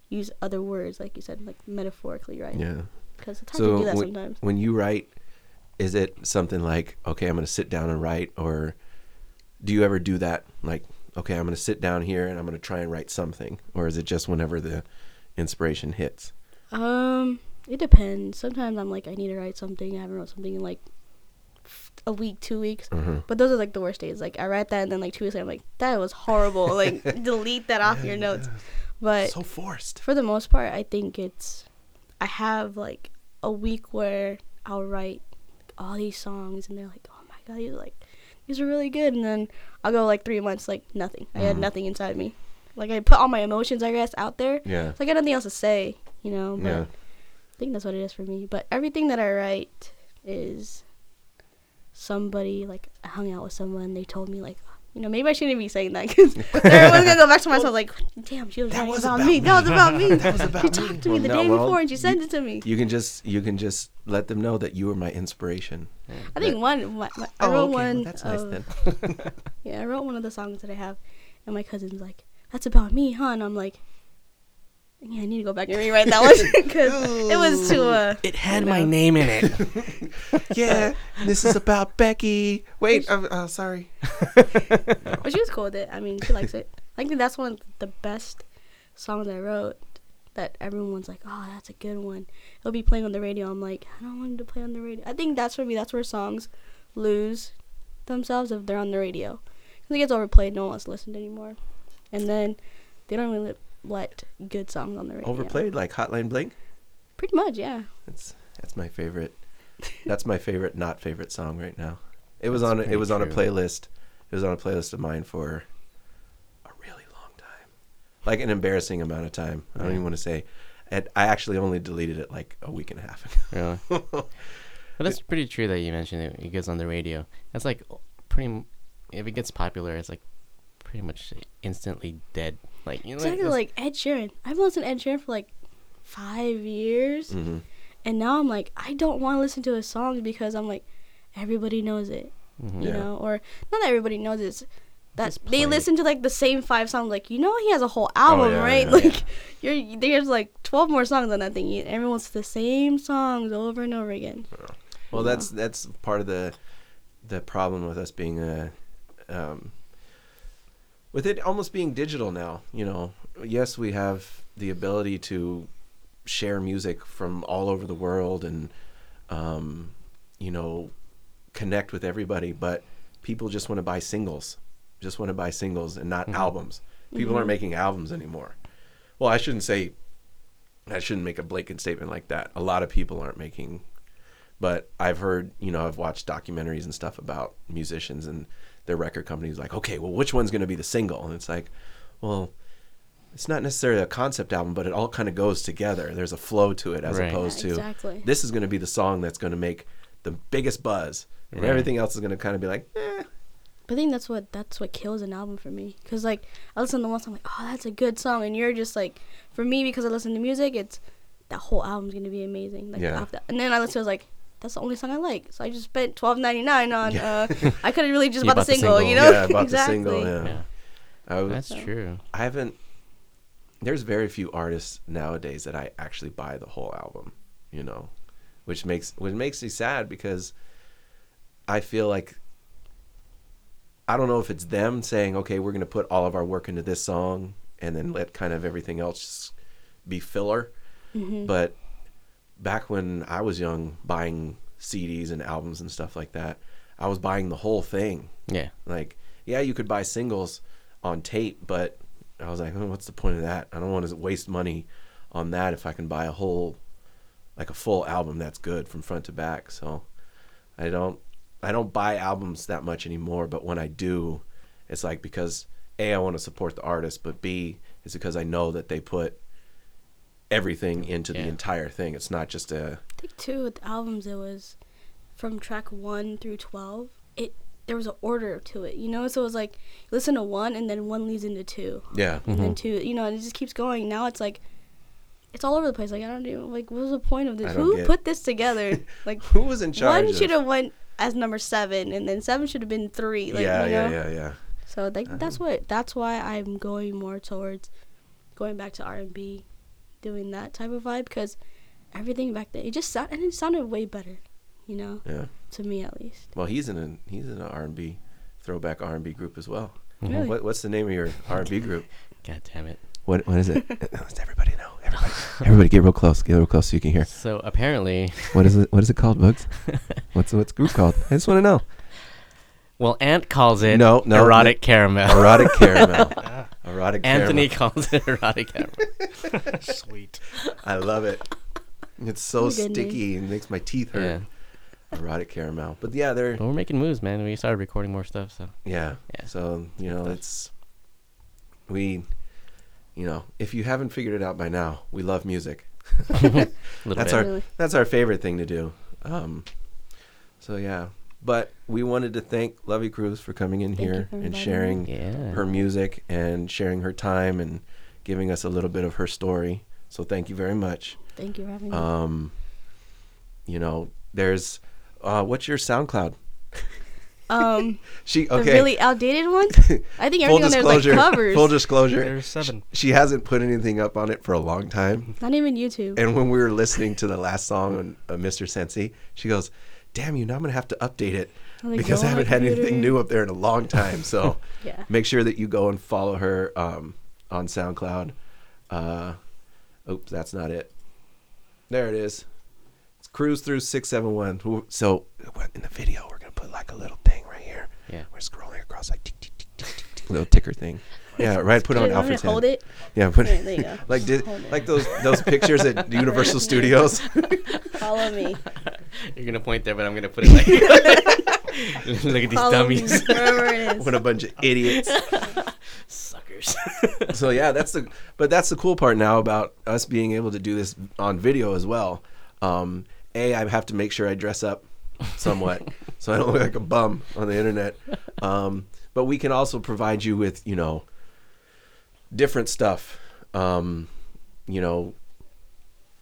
D: use other words, like you said, like metaphorically, right?
A: Yeah.
D: Because it's hard
A: So
D: to do that
A: when,
D: sometimes.
A: when you write, is it something like, okay, I'm going to sit down and write, or do you ever do that? Like, okay, I'm going to sit down here and I'm going to try and write something, or is it just whenever the inspiration hits?
D: Um, it depends. Sometimes I'm like, I need to write something. I haven't wrote something in like a week, two weeks.
A: Mhm.
D: But those are like the worst days. Like I write that and then like two weeks later, I'm like, that was horrible. like delete that off your notes. But
A: so forced.
D: for the most part, I think it's I have like a week where I'll write all these songs and they're like, oh my god, these are like these are really good, and then I'll go like three months like nothing. I had
A: Mhm.
D: nothing inside me. Like I put all my emotions, I guess, out there.
A: Yeah.
D: So I got nothing else to say, you know. But
A: Yeah.
D: I think that's what it is for me. But everything that I write is somebody like I hung out with someone. They told me like, you know, maybe I shouldn't be saying that because everyone's gonna go back to myself like, damn, she was
A: That
D: writing
A: was
D: about,
A: about
D: me. That was about me.
A: That was about
D: she
A: me.
D: talked to me
A: Well,
D: the
A: no,
D: day
A: well,
D: before and she sent
A: you-
D: it to me.
A: You can just you can just let them know that you were my inspiration.
D: I think one. My, my, I
A: Oh,
D: wrote
A: okay. Well,
D: one.
A: that's nice
D: of-
A: then.
D: Yeah, I wrote one of the songs that I have, and my cousin's like, "That's about me, huh?" And I'm like, "Yeah, I need to go back and rewrite that one because it was too." Uh,
B: It had
D: You
B: my
D: know.
B: name in it.
A: yeah, this is about Becky. Wait, I'm uh, sorry.
D: but she was cool with it. I mean, she likes it. I think that's one of the best songs I wrote. That everyone's like, "Oh, that's a good one." It'll be playing on the radio. I'm like, I don't want it to play on the radio. I think that's for me. That's where songs lose themselves if they're on the radio. Because it gets overplayed. No one wants to listen to it anymore. And then they don't really let good songs on the radio.
A: Overplayed like Hotline Bling.
D: Pretty much, yeah.
A: That's that's my favorite. That's my favorite not favorite song right now. It was
B: That's
A: on a, it
B: pretty
A: was on a playlist. It was on a playlist of mine for a really long time. Like an embarrassing amount of time. I don't
B: Yeah.
A: even want to say. And I actually only deleted it like a week and a half
B: Really?
A: ago.
B: But that's pretty true that you mentioned it. It gets on the radio. That's like pretty. If it gets popular, it's like pretty much instantly dead. Like you know,
D: Exactly
B: it's-
D: like Ed Sheeran. I've listened to Ed Sheeran for like five years.
A: hmm
D: And now I'm like, I don't want to listen to his songs because I'm like, everybody knows it.
B: Mhm.
D: You
A: Yeah.
D: know? Or not that everybody knows it. It's that they listen to like the same five songs. Like, you know, he has a whole album,
A: Oh, yeah,
D: right?
A: yeah,
D: like, you're there's like 12 more songs on that thing. You- Everyone's the same songs over and over again.
A: Well,
D: Yeah.
A: that's that's part of the the problem with us being a um, with it almost being digital now. You know, yes, we have the ability to share music from all over the world and um, you know connect with everybody, but people just want to buy singles, just want to buy singles and not albums. People aren't making albums anymore. Well, I shouldn't say. I shouldn't make a blatant statement like that. A lot of people aren't making but I've heard, you know, I've watched documentaries and stuff about musicians and their record company's like, okay, well, which one's going to be the single? And it's like, well, it's not necessarily a concept album, but it all kind of goes together. There's a flow to it as
B: Right.
A: opposed
D: Yeah,
A: to this is going to be the song that's going to make the biggest buzz, and
B: Right.
A: everything else is gonna kind of be like, eh.
D: But I think that's what that's what kills an album for me. Cause like I listen to one song, like oh that's a good song, and you're just like, for me because I listen to music, it's that whole album's gonna be amazing. Like
A: Yeah.
D: after, and then I listen to it, I was like, that's the only song I like. So I just spent twelve ninety nine on.
A: Yeah.
D: Uh, I could have really just
B: You
D: bought the
B: bought the
D: single,
B: single.
D: you know?
A: yeah, I bought
D: exactly.
A: the single. Yeah,
B: Yeah,
A: I, w-
B: that's true.
A: I haven't. There's very few artists nowadays that I actually buy the whole album, you know, which makes which makes me sad because I feel like I don't know if it's them saying, okay, we're going to put all of our work into this song and then let kind of everything else be filler. But back when I was young, buying CDs and albums and stuff like that, I was buying the whole thing.
B: Yeah,
A: Like, yeah, you could buy singles on tape, but I was like, oh, what's the point of that? I don't want to waste money on that if I can buy a whole, like a full album that's good from front to back. So I don't, I don't buy albums that much anymore. But when I do, it's like because a I want to support the artist, but b is because I know that they put everything into the entire thing. It's not just a
D: I think too with albums it was from track one through twelve. It there was an order to it, you know. So it was like listen to one and then one leads into two,
A: yeah.
D: and then two, you know, and it just keeps going. Now it's like it's all over the place. Like I don't even like what was the point of this? Who
A: get-
D: put this together? Like
A: Who was in charge?
D: one
A: of-
D: should have went as number seven, and then seven should have been three. Like,
A: yeah,
D: you
A: yeah,
D: know?
A: yeah, yeah.
D: So like that's
A: Uh-huh.
D: what that's why I'm going more towards going back to R and B, doing that type of vibe because everything back then it just sounded and it sounded way better, you know,
A: Yeah.
D: to me at least.
A: Well, he's in an he's in an R and B throwback R and B group as well.
D: Really?
A: What, what's the name of your R and B group?
B: God damn it.
A: What what is it? Does everybody know? Everybody, everybody, get real close. Get real close so you can hear.
B: So apparently,
A: What is it? What is it called, Bugs? What's what's the group called? I just want to know.
B: well, Ant calls it
A: No, no,
B: erotic caramel.
A: Erotic caramel. Erotic
B: Anthony
A: caramel.
B: calls it erotic caramel.
C: sweet.
A: I love it. It's so
D: What
A: sticky and makes my teeth
B: Yeah.
A: hurt. Erotic caramel. But yeah, they're
B: But we're making moves, man. We started recording more stuff, so
A: Yeah.
B: Yeah.
A: So, you know, it's we you know, if you haven't figured it out by now, we love music. That's
B: bit.
A: our
D: Really.
A: that's our favorite thing to do. Um so yeah. But we wanted to thank Lovey Cruz for coming in
D: Thank
A: here and sharing
B: yeah.
A: her music and sharing her time and giving us a little bit of her story. So thank you very much.
D: Thank you for having me.
A: Um you know, there's uh what's your SoundCloud?
D: Um,
A: She
D: the
A: okay.
D: really outdated one. I think
A: full
D: everything on there is like
A: disclosure.
D: covers.
A: full disclosure.
C: There's seven.
A: She hasn't put anything up on it for a long time.
D: Not even YouTube.
A: And when we were listening to the last song on uh, Mr. Sensi, she goes, "Damn you! Now I'm gonna have to update it
D: like,
A: because I haven't
D: my
A: had anything new up there in a long time." So
D: Yeah.
A: make sure that you go and follow her um, on SoundCloud. Uh, oops, that's not it. There it is. It's Cruz Through Six Seven One. So in the video, we're gonna put like a little thing right here.
B: Yeah.
A: We're scrolling across like tick, tick, tick, tick, tick, tick, little ticker thing. Yeah, right. Put it on
D: Wait, want
A: Alfred's
D: to hold it.
A: Yeah, put
D: There, there you go.
A: like did,
D: it.
A: like those those pictures at Universal Studios.
D: Follow me.
B: You're gonna point there, but I'm gonna put it like. Look at these
D: Follow
B: dummies,
D: me wherever it is.
A: what a bunch of idiots.
B: suckers.
A: So yeah, that's the but that's the cool part now about us being able to do this on video as well. Um, a, I have to make sure I dress up somewhat so I don't look like a bum on the internet. Um, but we can also provide you with you know different stuff. Um, you know,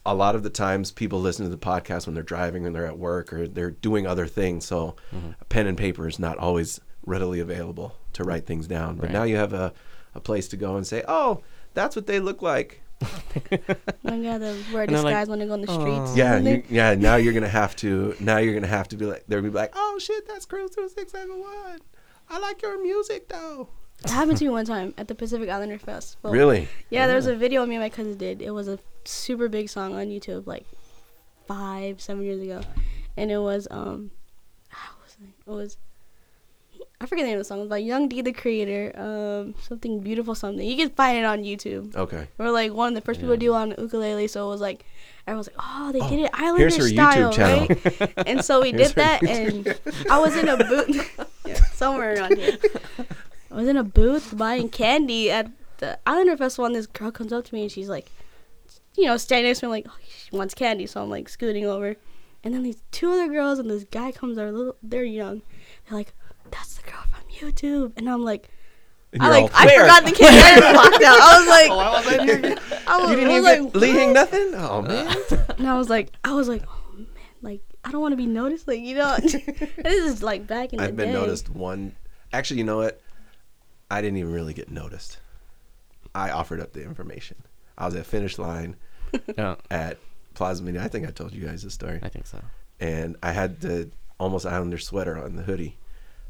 A: a lot of the times people listen to the podcast when they're driving and they're at work or they're doing other things. So a pen and paper is not always readily available to write things down. But
B: Right.
A: now you have a, a place to go and say, oh, that's what they look like.
D: I gotta wear
B: And they're like,
D: disguise when I go on the streets.
A: Yeah, you, yeah. Now you're gonna have to. Now you're gonna have to be like. They'll be like, oh shit, that's Cruz Two Six Seven One. I like your music though.
D: It happened to me one time at the Pacific Islander Festival.
A: Really?
D: Yeah, there was a video me and my cousin did. It was a super big song on YouTube, like five, seven years ago, and it was um, how was it? It was I forget the name of the song. It was by Young D, the creator. Um, something beautiful, something. You can find it on YouTube.
A: Okay.
D: We're like one of the first people to do it on ukulele, so it was like everyone's like, "Oh, they
A: Oh,
D: did it Islander style,
A: YouTube channel.
D: right?" and so we
A: Here's
D: did that, and I was in a boot yeah, somewhere around here. I was in a booth buying candy at the Islander Festival, and this girl comes up to me and she's like, you know, standing next to me, like, oh, she wants candy, so I'm like scooting over, And then these two other girls and this guy comes. They're little. They're young. They're like, "That's the girl from YouTube." And I'm like,
A: And
D: I like, I
A: "Where?"
D: forgot the camera blocked out. I was like,
C: Why was I here?
D: I was,
A: You didn't
D: I was
A: get
D: like,
A: Lee Hing nothing? Oh man.
D: And I was like, I was like, oh man, like I don't want to be noticed. Like you know, this is like back in the day.
A: I've been
D: day.
A: noticed one. Actually, you know what? I didn't even really get noticed. I offered up the information. I was at finish line
B: Yeah,
A: at Plaza Mini. I think I told you guys this story.
B: I think so.
A: and I had the almost Islander sweater on the hoodie,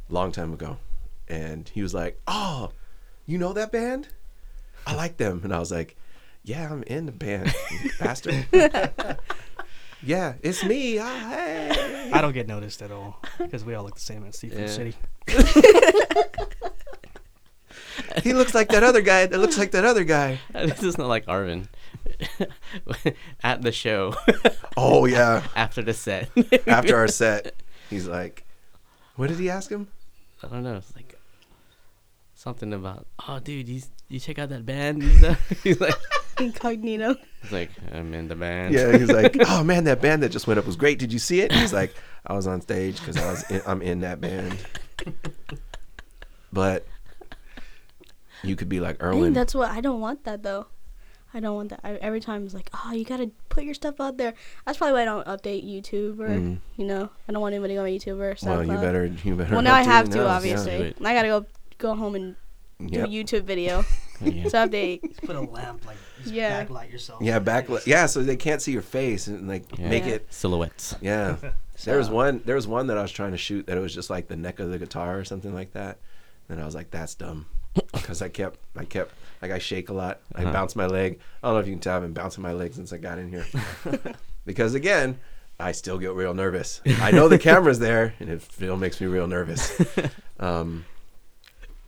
A: long time ago, and he was like, "Oh, you know that band? I like them." And I was like, "Yeah, I'm in the band, you bastard." yeah, it's me. Ah, hey.
C: I don't get noticed at all because we all look the same at Seafood
B: Yeah.
C: City.
A: He looks like that other guy. That looks like that other guy.
B: this is not like Arvin at the show
A: Oh yeah.
B: after the set.
A: After our set, he's like, "What did he ask him?"
B: I don't know. It's like something about, oh, dude, you you check out that band. He's like,
D: incognito.
B: he's like, I'm in the band.
A: Yeah, he's like, "Oh man, that band that just went up was great. Did you see it?" And he's like, "I was on stage because I was in, I'm in that band." But you could be like
D: I think
A: Erwin.
D: that's what I don't want that though. I don't want that. I, every time it's like, oh, you gotta put your stuff out there. That's probably why I don't update YouTube or
A: Mm.
D: you know, I don't want anybody on YouTube or
A: Well, you better you better.
D: Well, now I
A: update
D: have
A: it
D: to
A: now, yeah.
D: obviously.
B: do.
D: I gotta go go home and do
A: Yep.
D: a YouTube video
B: Yeah.
D: to update.
C: Put a lamp like just
D: Yeah.
C: backlight yourself.
A: Yeah, back. Yeah, so they can't see your face and like
B: Yeah.
A: make
D: Yeah.
A: it.
B: silhouettes.
A: Yeah. There was one. There was one that I was trying to shoot that it was just like the neck of the guitar or something like that. And I was like, "That's dumb," because I kept, I kept, like I shake a lot. I
B: Uh-huh.
A: bounce my leg. I don't know if you can tell. I've been bouncing my leg since I got in here. because again, I still get real nervous. I know the camera's there, and it still makes me real nervous. Um,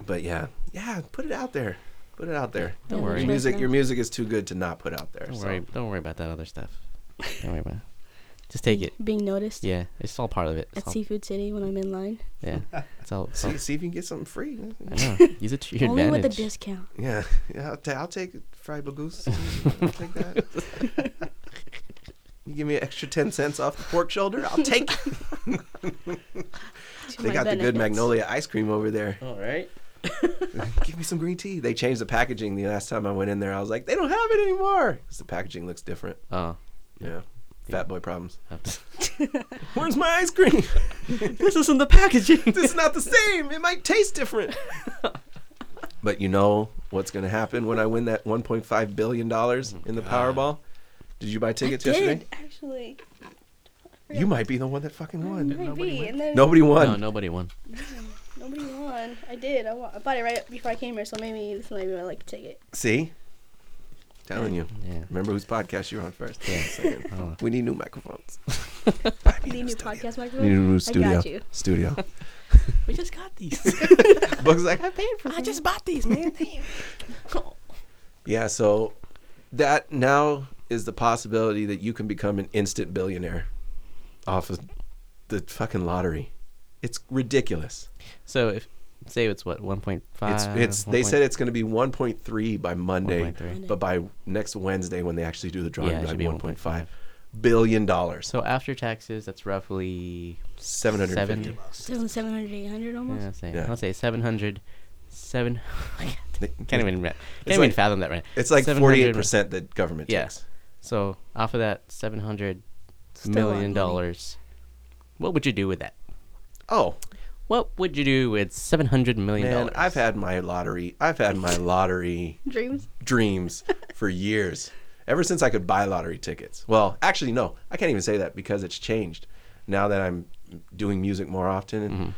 A: but yeah, yeah, put it out there. Put it out there.
B: Don't
D: Yeah,
B: worry.
A: Your music, your music is too good to not put out there.
B: Don't
A: so.
B: worry. Don't worry about that other stuff. Don't worry about. it. Just take it.
D: Being noticed
B: Yeah, it's all part of it. It's
D: at
B: all,
D: Seafood City when I'm in line.
B: yeah, it's all. It's all
A: See, see if you can get something free.
B: I know. Use it to your
D: Only with a discount.
A: Yeah, yeah. I'll, ta- I'll take fried bangus. I'll take that. You give me an extra ten cents off the pork shoulder, I'll take it. They
D: my
A: got the good magnolia ice cream over there.
B: all right.
A: give me some green tea. They changed the packaging the last time I went in there. I was like, they don't have it anymore because the packaging looks different.
B: Oh,
A: Yeah, fat boy problems. Where's my ice cream?
B: this isn't the packaging.
A: this is not the same. It might taste different. but you know what's going to happen when I win that 1.5 billion dollars oh in the Powerball? Did you buy tickets
D: I
A: yesterday?
D: did actually.
A: You might be the one that fucking won.
D: Might
C: Nobody
D: be,
C: went?
D: and then
A: Nobody won.
B: no, nobody won. Mm-hmm.
D: nobody won. I did. I, wa- I bought it right before I came here, so maybe this might be my lucky ticket.
A: See? Telling you.
B: Yeah.
A: Remember whose podcast you're on first.
B: Yeah.
A: Second.
B: Oh.
A: We need new microphones.
D: You need new podcast microphone.
A: We need a new
D: I
A: studio.
D: got you.
A: Studio.
B: We just got these.
A: Bugs like, I paid for
B: I just bought these, man.
A: Yeah, so that now is the possibility that you can become an instant billionaire off of the fucking lottery. It's ridiculous.
B: so if say it's what 1.5.
A: It's it's they said it's going to be 1.3 by Monday,
B: 1.3.
A: but by next Wednesday when they actually do the drawing,
B: Yeah, it
A: it'll
B: should
A: be
B: be
A: 1.5 billion dollars.
B: So after taxes, that's roughly
A: 750.
B: seven.
D: Seven, 700, 800 almost.
B: Yeah, say,
A: Yeah.
B: I'll say 700. Seven.
A: They-
B: can't even can't
A: It's
B: even
A: like-
B: fathom that right.
A: It's like
B: 700
A: 48% that government
B: Yeah.
A: takes.
B: So off of that, seven hundred
D: Still a lot of
B: million dollars. What would you do with that?
A: Oh,
B: What would you do with seven hundred million
A: man,
B: dollars?
A: I've had my lottery. I've had my lottery
D: Dreams.
A: dreams for years. Ever since I could buy lottery tickets. Well, actually, no, I can't even say that because it's changed. Now that I'm doing music more often, and,
B: Mm-hmm.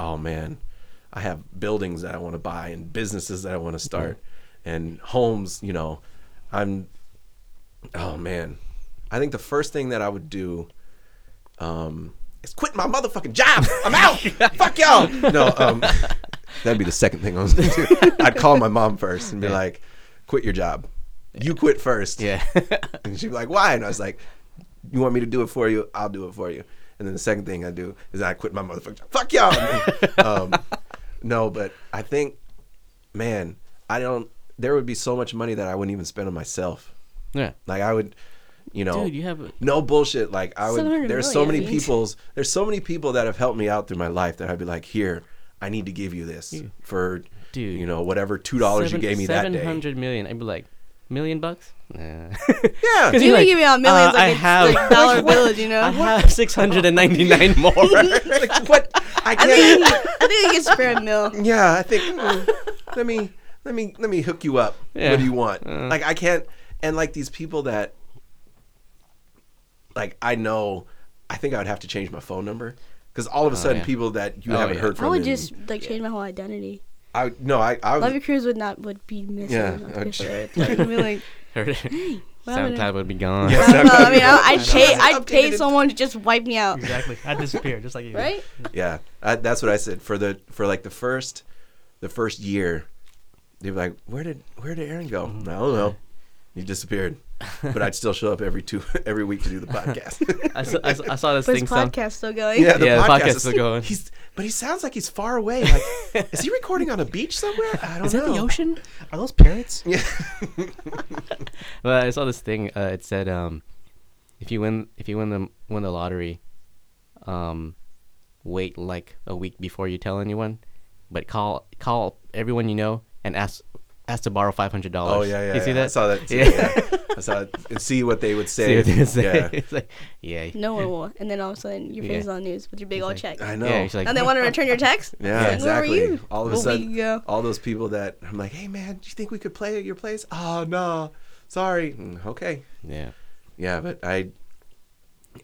A: oh man, I have buildings that I want to buy and businesses that I want to start and homes. You know, I'm. Oh man, I think the first thing that I would do, um, is quit my motherfucking job. I'm out. Fuck y'all. No, um, that'd be the second thing I was gonna do. I'd call my mom first and be
B: Yeah.
A: like, "Quit your job. You quit first.
B: yeah.
A: And she'd be like, "Why?" And I was like, "You want me to do it for you? I'll do it for you." And then the second thing I do is I quit my motherfucking job. Fuck y'all. um, no, but I think, man, I don't. There would be so much money that I wouldn't even spend on myself.
B: yeah.
A: Like I would, You know,
B: Dude, you have a-
A: no bullshit. Like I would.
D: 700
A: There's so many
D: million.
A: people's. There's so many people that have helped me out through my life that I'd be like, here, I need to give you this for,
B: Dude.
A: you know, whatever two dollars you gave me that day.
B: 700 million. I'd be like, million bucks? Nah.
A: Yeah.
B: 'Cause
D: You
B: you're
D: can give me out millions
B: uh,
D: like
B: I have,
D: like dollar bills, you know.
B: I have 699 more.
A: like, what? I
D: I
A: can't.
D: think I think I can spare a mil.
A: yeah, I think. mm, let me let me let me hook you up.
B: Yeah.
A: What do you want?
B: Uh.
A: like I can't. And like these people that, like I know, I think I would have to change my phone number because all of a sudden
B: yeah.
A: people that you
B: Oh,
A: haven't
B: yeah.
A: heard from.
D: I would
A: in-
D: just like change my whole identity.
A: I no. I I
D: Love
A: was.
D: Your Cruise would not would be missing.
A: Yeah,
D: I'm
A: I'd
D: sure. Like, I'd be like,
B: Heard it.
D: what happened to-
B: SoundCloud would be gone.
A: Yeah.
D: I don't know. I mean, I, I'd
A: know.
D: pay. I'd pay
A: it.
D: someone to just wipe me out.
C: Exactly. I disappear just like you.
D: Right?
A: Yeah, I, that's what I said for the for like the first, the first year. They'd be like, "Where did where did Aaron go?"
B: Mm-hmm.
A: I don't know. He disappeared, but I'd still show up every two every week to do the podcast.
B: I saw, I saw, I saw this
D: But
B: thing.
D: his
B: Some,
D: podcast still going.
A: yeah, the
B: Yeah, the
A: podcast,
B: podcast
A: is
B: is still going.
A: He's but he sounds like he's far away. Like, is he recording on a beach somewhere? I don't
B: is
A: know.
B: Is that the ocean?
C: Are those parrots?
A: Yeah.
B: Well, I saw this thing. Uh, it said, um, if you win, if you win the win the lottery, um, wait like a week before you tell anyone, but call call everyone you know and ask ask to borrow five hundred dollars.
A: Oh yeah, yeah.
B: You see
A: yeah.
B: that?
A: I saw that. Too,
B: Yeah.
A: yeah. I saw it. And see what they would
B: See
A: say.
B: what they say.
A: Yeah.
B: it's like, yeah,
D: No one will. And then all of a sudden, your face
B: Yeah.
D: is on the news with your big old
B: like-
D: check.
A: I know.
B: yeah. She's like,
D: and they want to return your text.
A: Yeah,
D: Like,
A: exactly.
D: Where were you?
A: All of a
D: a
A: sudden,
D: week ago.
A: all those people that I'm like, hey man, do you think we could play at your place? Oh no, sorry. Mm, Okay,
B: yeah.
A: yeah, but I,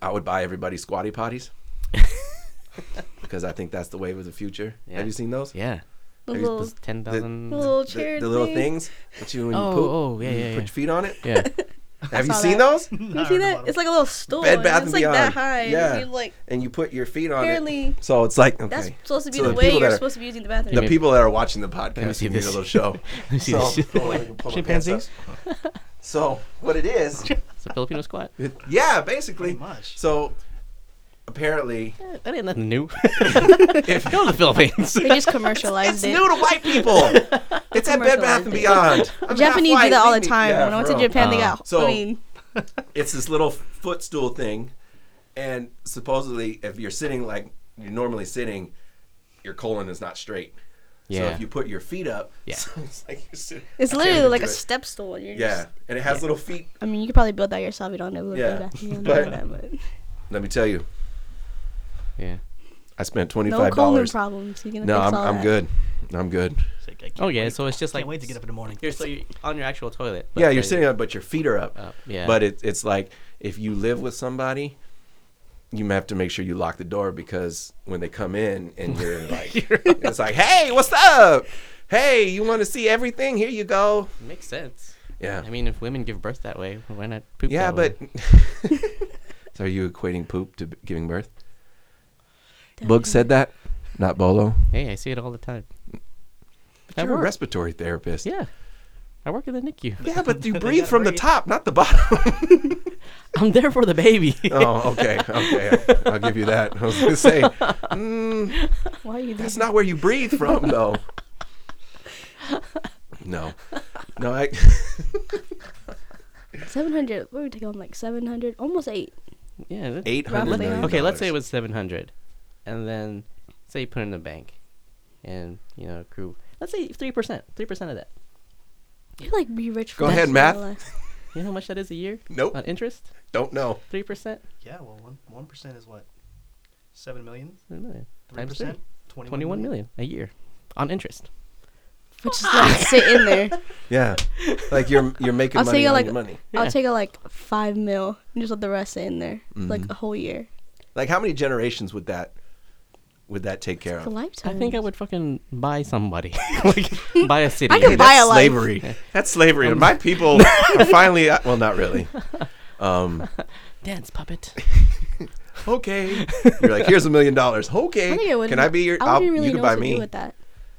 A: I would buy everybody squatty potties because I think that's the wave of the future.
B: Yeah.
A: Have you seen those?
B: Yeah.
D: The
A: Have you-
D: little,
B: Ten thousand.
D: little
A: The,
D: chair
A: the little things that you when you
B: Oh,
A: poop,
B: oh, yeah,
A: you
B: yeah,
A: put your feet on it.
B: Yeah.
A: Have you seen
D: that.
A: those?
D: You see that? It's like a little stool.
A: Bed
D: and
A: Bath
D: it's
A: and
D: like
A: Beyond.
D: that high.
A: Yeah.
D: you, like
A: And you put your feet on
D: Apparently-
A: it. So it's like okay.
D: that's supposed to be
A: So
D: the,
A: the
D: way you're
A: are-
D: supposed to be using the bathroom.
A: the people that are watching the
B: me
A: podcast
B: see
A: need a
B: this.
A: little show.
B: Let me see
A: So,
B: this.
A: hold on, let me pull my pants up.
C: Chimpanzees?
A: So what it is?
B: It's a Filipino squat.
A: It- yeah, basically.
C: Much.
A: So apparently,
B: Eh, That ain't nothing new.
A: if
B: Go to the Philippines.
D: They just commercialized it.
A: it's
D: it.
A: new to white people, it's at Bed Bath and Beyond. I'm
D: Japanese do that all the time.
A: Yeah,
D: when I went
A: for
D: to
A: real.
D: Japan, they
B: Uh,
D: got.
A: so-
D: I mean,
A: It's this little footstool thing, and supposedly, if you're sitting like you're normally sitting, your colon is not straight.
B: Yeah.
A: So if you put your feet up,
B: Yeah.
A: so it's like you're sitting.
D: it's literally like a
A: it.
D: step stool. and You're
A: Yeah,
D: Just,
A: and it has little feet.
D: I mean, you could probably build that yourself. You don't know.
A: Yeah,
D: Yeah.
A: but-
D: That, but
A: Let me tell you,
B: yeah.
A: I spent twenty
D: no colon
A: dollars.
D: problems. You can
A: No,
D: fix
A: I'm
D: all
A: I'm
D: that.
A: good. I'm good.
C: It's like, I oh, can't
B: Oh yeah.
C: wait-
B: So it's just
C: Can't
B: like
C: wait to get up in the morning.
B: You're so you're on your actual toilet. but
A: Yeah, you're sitting up, but your feet are up.
B: Up, yeah.
A: But it, it's like if you live with somebody, you have to make sure you lock the door because when they come in and you're like, it's like, hey, what's up? Hey, you want to see everything? Here you go.
B: makes sense.
A: Yeah.
B: I mean, if women give birth that way, why not poop?
A: Yeah,
B: that
A: but.
B: way?
A: so are you equating poop to b- giving birth?
D: Definitely.
A: Boog said that, not Bolo.
B: hey, I see it all the time.
A: But
B: At
A: you're a
B: work.
A: respiratory therapist.
B: Yeah, I work in the NICU.
A: Yeah, but you breathe
C: gotta
A: from the top, not the bottom.
B: I'm there for the baby.
A: oh, okay, okay. I'll give you that. I was gonna say, mm,
D: Why are you?
A: That's
D: doing
A: not where you breathe from, though. No, no, I.
D: Seven hundred. What were we taking on? Like seven hundred, almost eight.
B: yeah. that-
A: Eight hundred million.
B: Okay, let's say it was seven hundred, and then say you put it in the bank, and you know accrue. Let's say three percent. Three percent of that.
D: You like be rich. For
A: Go ahead,
D: rest of
A: math.
B: You know how much that is a year
A: Nope,
B: on interest?
A: don't know.
B: Three percent.
C: Yeah, well, one one percent is what? Seven million.
B: Three million.
C: Three
B: Times three.
C: percent.
B: Twenty-one million a year on interest.
D: Which is like sit in there.
A: Yeah, like you're you're making
D: I'll
A: money
D: take it
A: on
D: like-
A: your money.
D: I'll take a like five mil and just let the rest sit in there, like
A: Mm-hmm.
D: a whole year.
A: Like how many generations would that would that take care
D: It's a
A: of?
D: lifetime.
B: I think I would fucking buy somebody, like buy a city.
D: I could
A: Hey,
D: buy
A: that's
D: a life.
A: slavery. That's slavery. And my people are finally uh, well, not really. Um,
B: dance puppet.
A: okay, you're like, here's a million dollars. Okay,
D: I think I would.
A: can I be your?
D: I
A: I'll-
D: wouldn't really
A: you
D: know
A: can buy
D: what to
A: me.
D: do with that.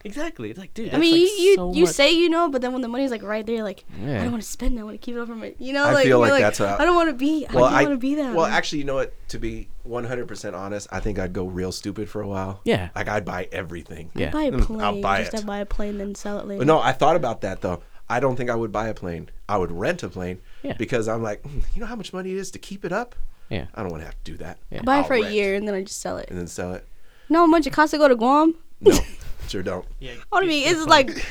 B: Exactly. It's like, dude.
D: I
B: that's
D: mean,
B: like
D: you you,
B: so
D: you
B: much-
D: say you know, but then when the money's like right there, like I don't want to spend It. I want to keep it over my, you know,
A: I
D: like
A: feel
D: you're
A: like that's how-
D: I don't want to be.
A: Well, I don't
D: want to be that.
A: Well,
D: man.
A: actually, you know what? To be 100% honest, I think I'd go real stupid for a while.
B: Yeah.
A: Like I'd buy everything.
B: Yeah.
D: buy a
A: Mm,
D: plane.
A: I'll buy
D: just
A: it.
D: to buy a plane, then sell it later.
A: But no, I thought about that though. I don't think I would buy a plane. I would rent a plane,
B: Yeah.
A: Because I'm like, "Mm, you know how much money it is to keep it up?
B: Yeah.
A: I don't want to have to do that.
B: Yeah.
D: Buy it
A: I'll
D: for a year and then I just sell it.
A: And then sell it.
D: No, know how much it costs to go to Guam?
A: No, sure don't.
C: Yeah.
D: I mean, it's like,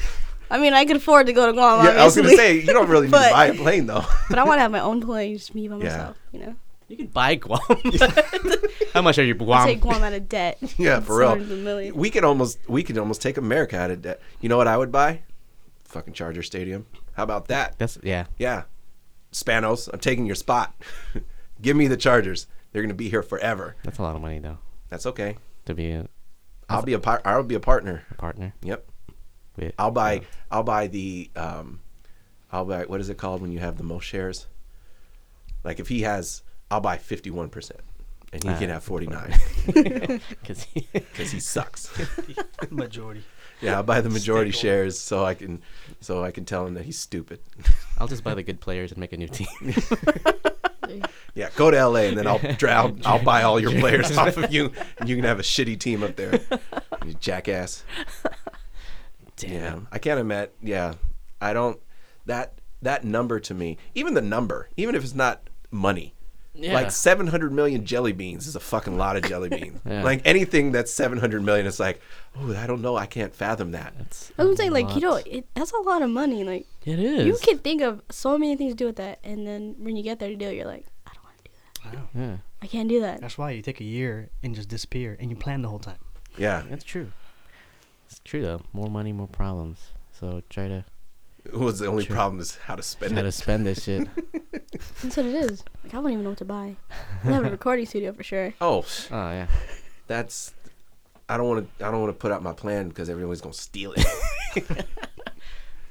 D: I mean, I could afford to go to Guam.
A: Yeah, I was gonna say you don't really need to buy a plane though.
D: but I want to have my own plane, just me by
A: Yeah.
D: myself. You know,
B: You could buy Guam. How much are you
D: I
B: Guam?
D: take Guam out of debt.
A: yeah, for real.
D: hundreds.
A: We could almost we could almost take America out of debt. You know what I would buy? Fucking Charger Stadium. How about that?
B: That's yeah.
A: Yeah. Spanos, I'm taking your spot. Give me the Chargers. They're gonna be here forever.
B: That's a lot of money though
A: That's okay.
B: to be a
A: I'll be a par- I'll be a partner.
B: partner.
A: Yep.
B: With,
A: I'll buy I'll buy the um I'll buy what is it called when you have the most shares? Like if he has I'll buy 51% and he
B: Ah,
A: can have 49
B: because
A: cuz he sucks.
C: Majority.
A: yeah, I'll buy the majority
C: Stakeholder.
A: shares so I can so I can tell him that he's stupid.
B: I'll just buy the good players and make a new team.
A: Yeah, go to LA and then I'll dra- I'll, I'll buy all your players off of you and you can have a shitty team up there. You jackass.
B: Damn.
A: Yeah, I can't imagine. Yeah, I don't. That that number to me, even the number, even if it's not money,
B: Yeah.
A: like seven hundred million jelly beans is a fucking lot of jelly beans.
B: Yeah.
A: Like anything that's seven hundred million, it's like, oh, I don't know, I can't fathom that.
B: That's
D: I was saying, like, you know, it, that's a lot of money. Like,
B: it is.
D: you can think of so many things to do with that, and then when you get there to do it, you're like, I don't want to do that.
C: I know.
B: Yeah,
D: I can't do that.
C: That's why you take a year and just disappear, and you plan the whole time.
A: Yeah,
B: that's true. It's true though. More money, more problems. So try to
A: What's the only
B: Sure.
A: problem is how to spend it.
B: how to spend this shit.
D: That's what it is. Like, I wouldn't even know what to buy. I have a recording studio for sure.
A: Oh,
B: Oh yeah.
A: that's. I don't want to. I don't want to put out my plan because everyone's gonna steal it.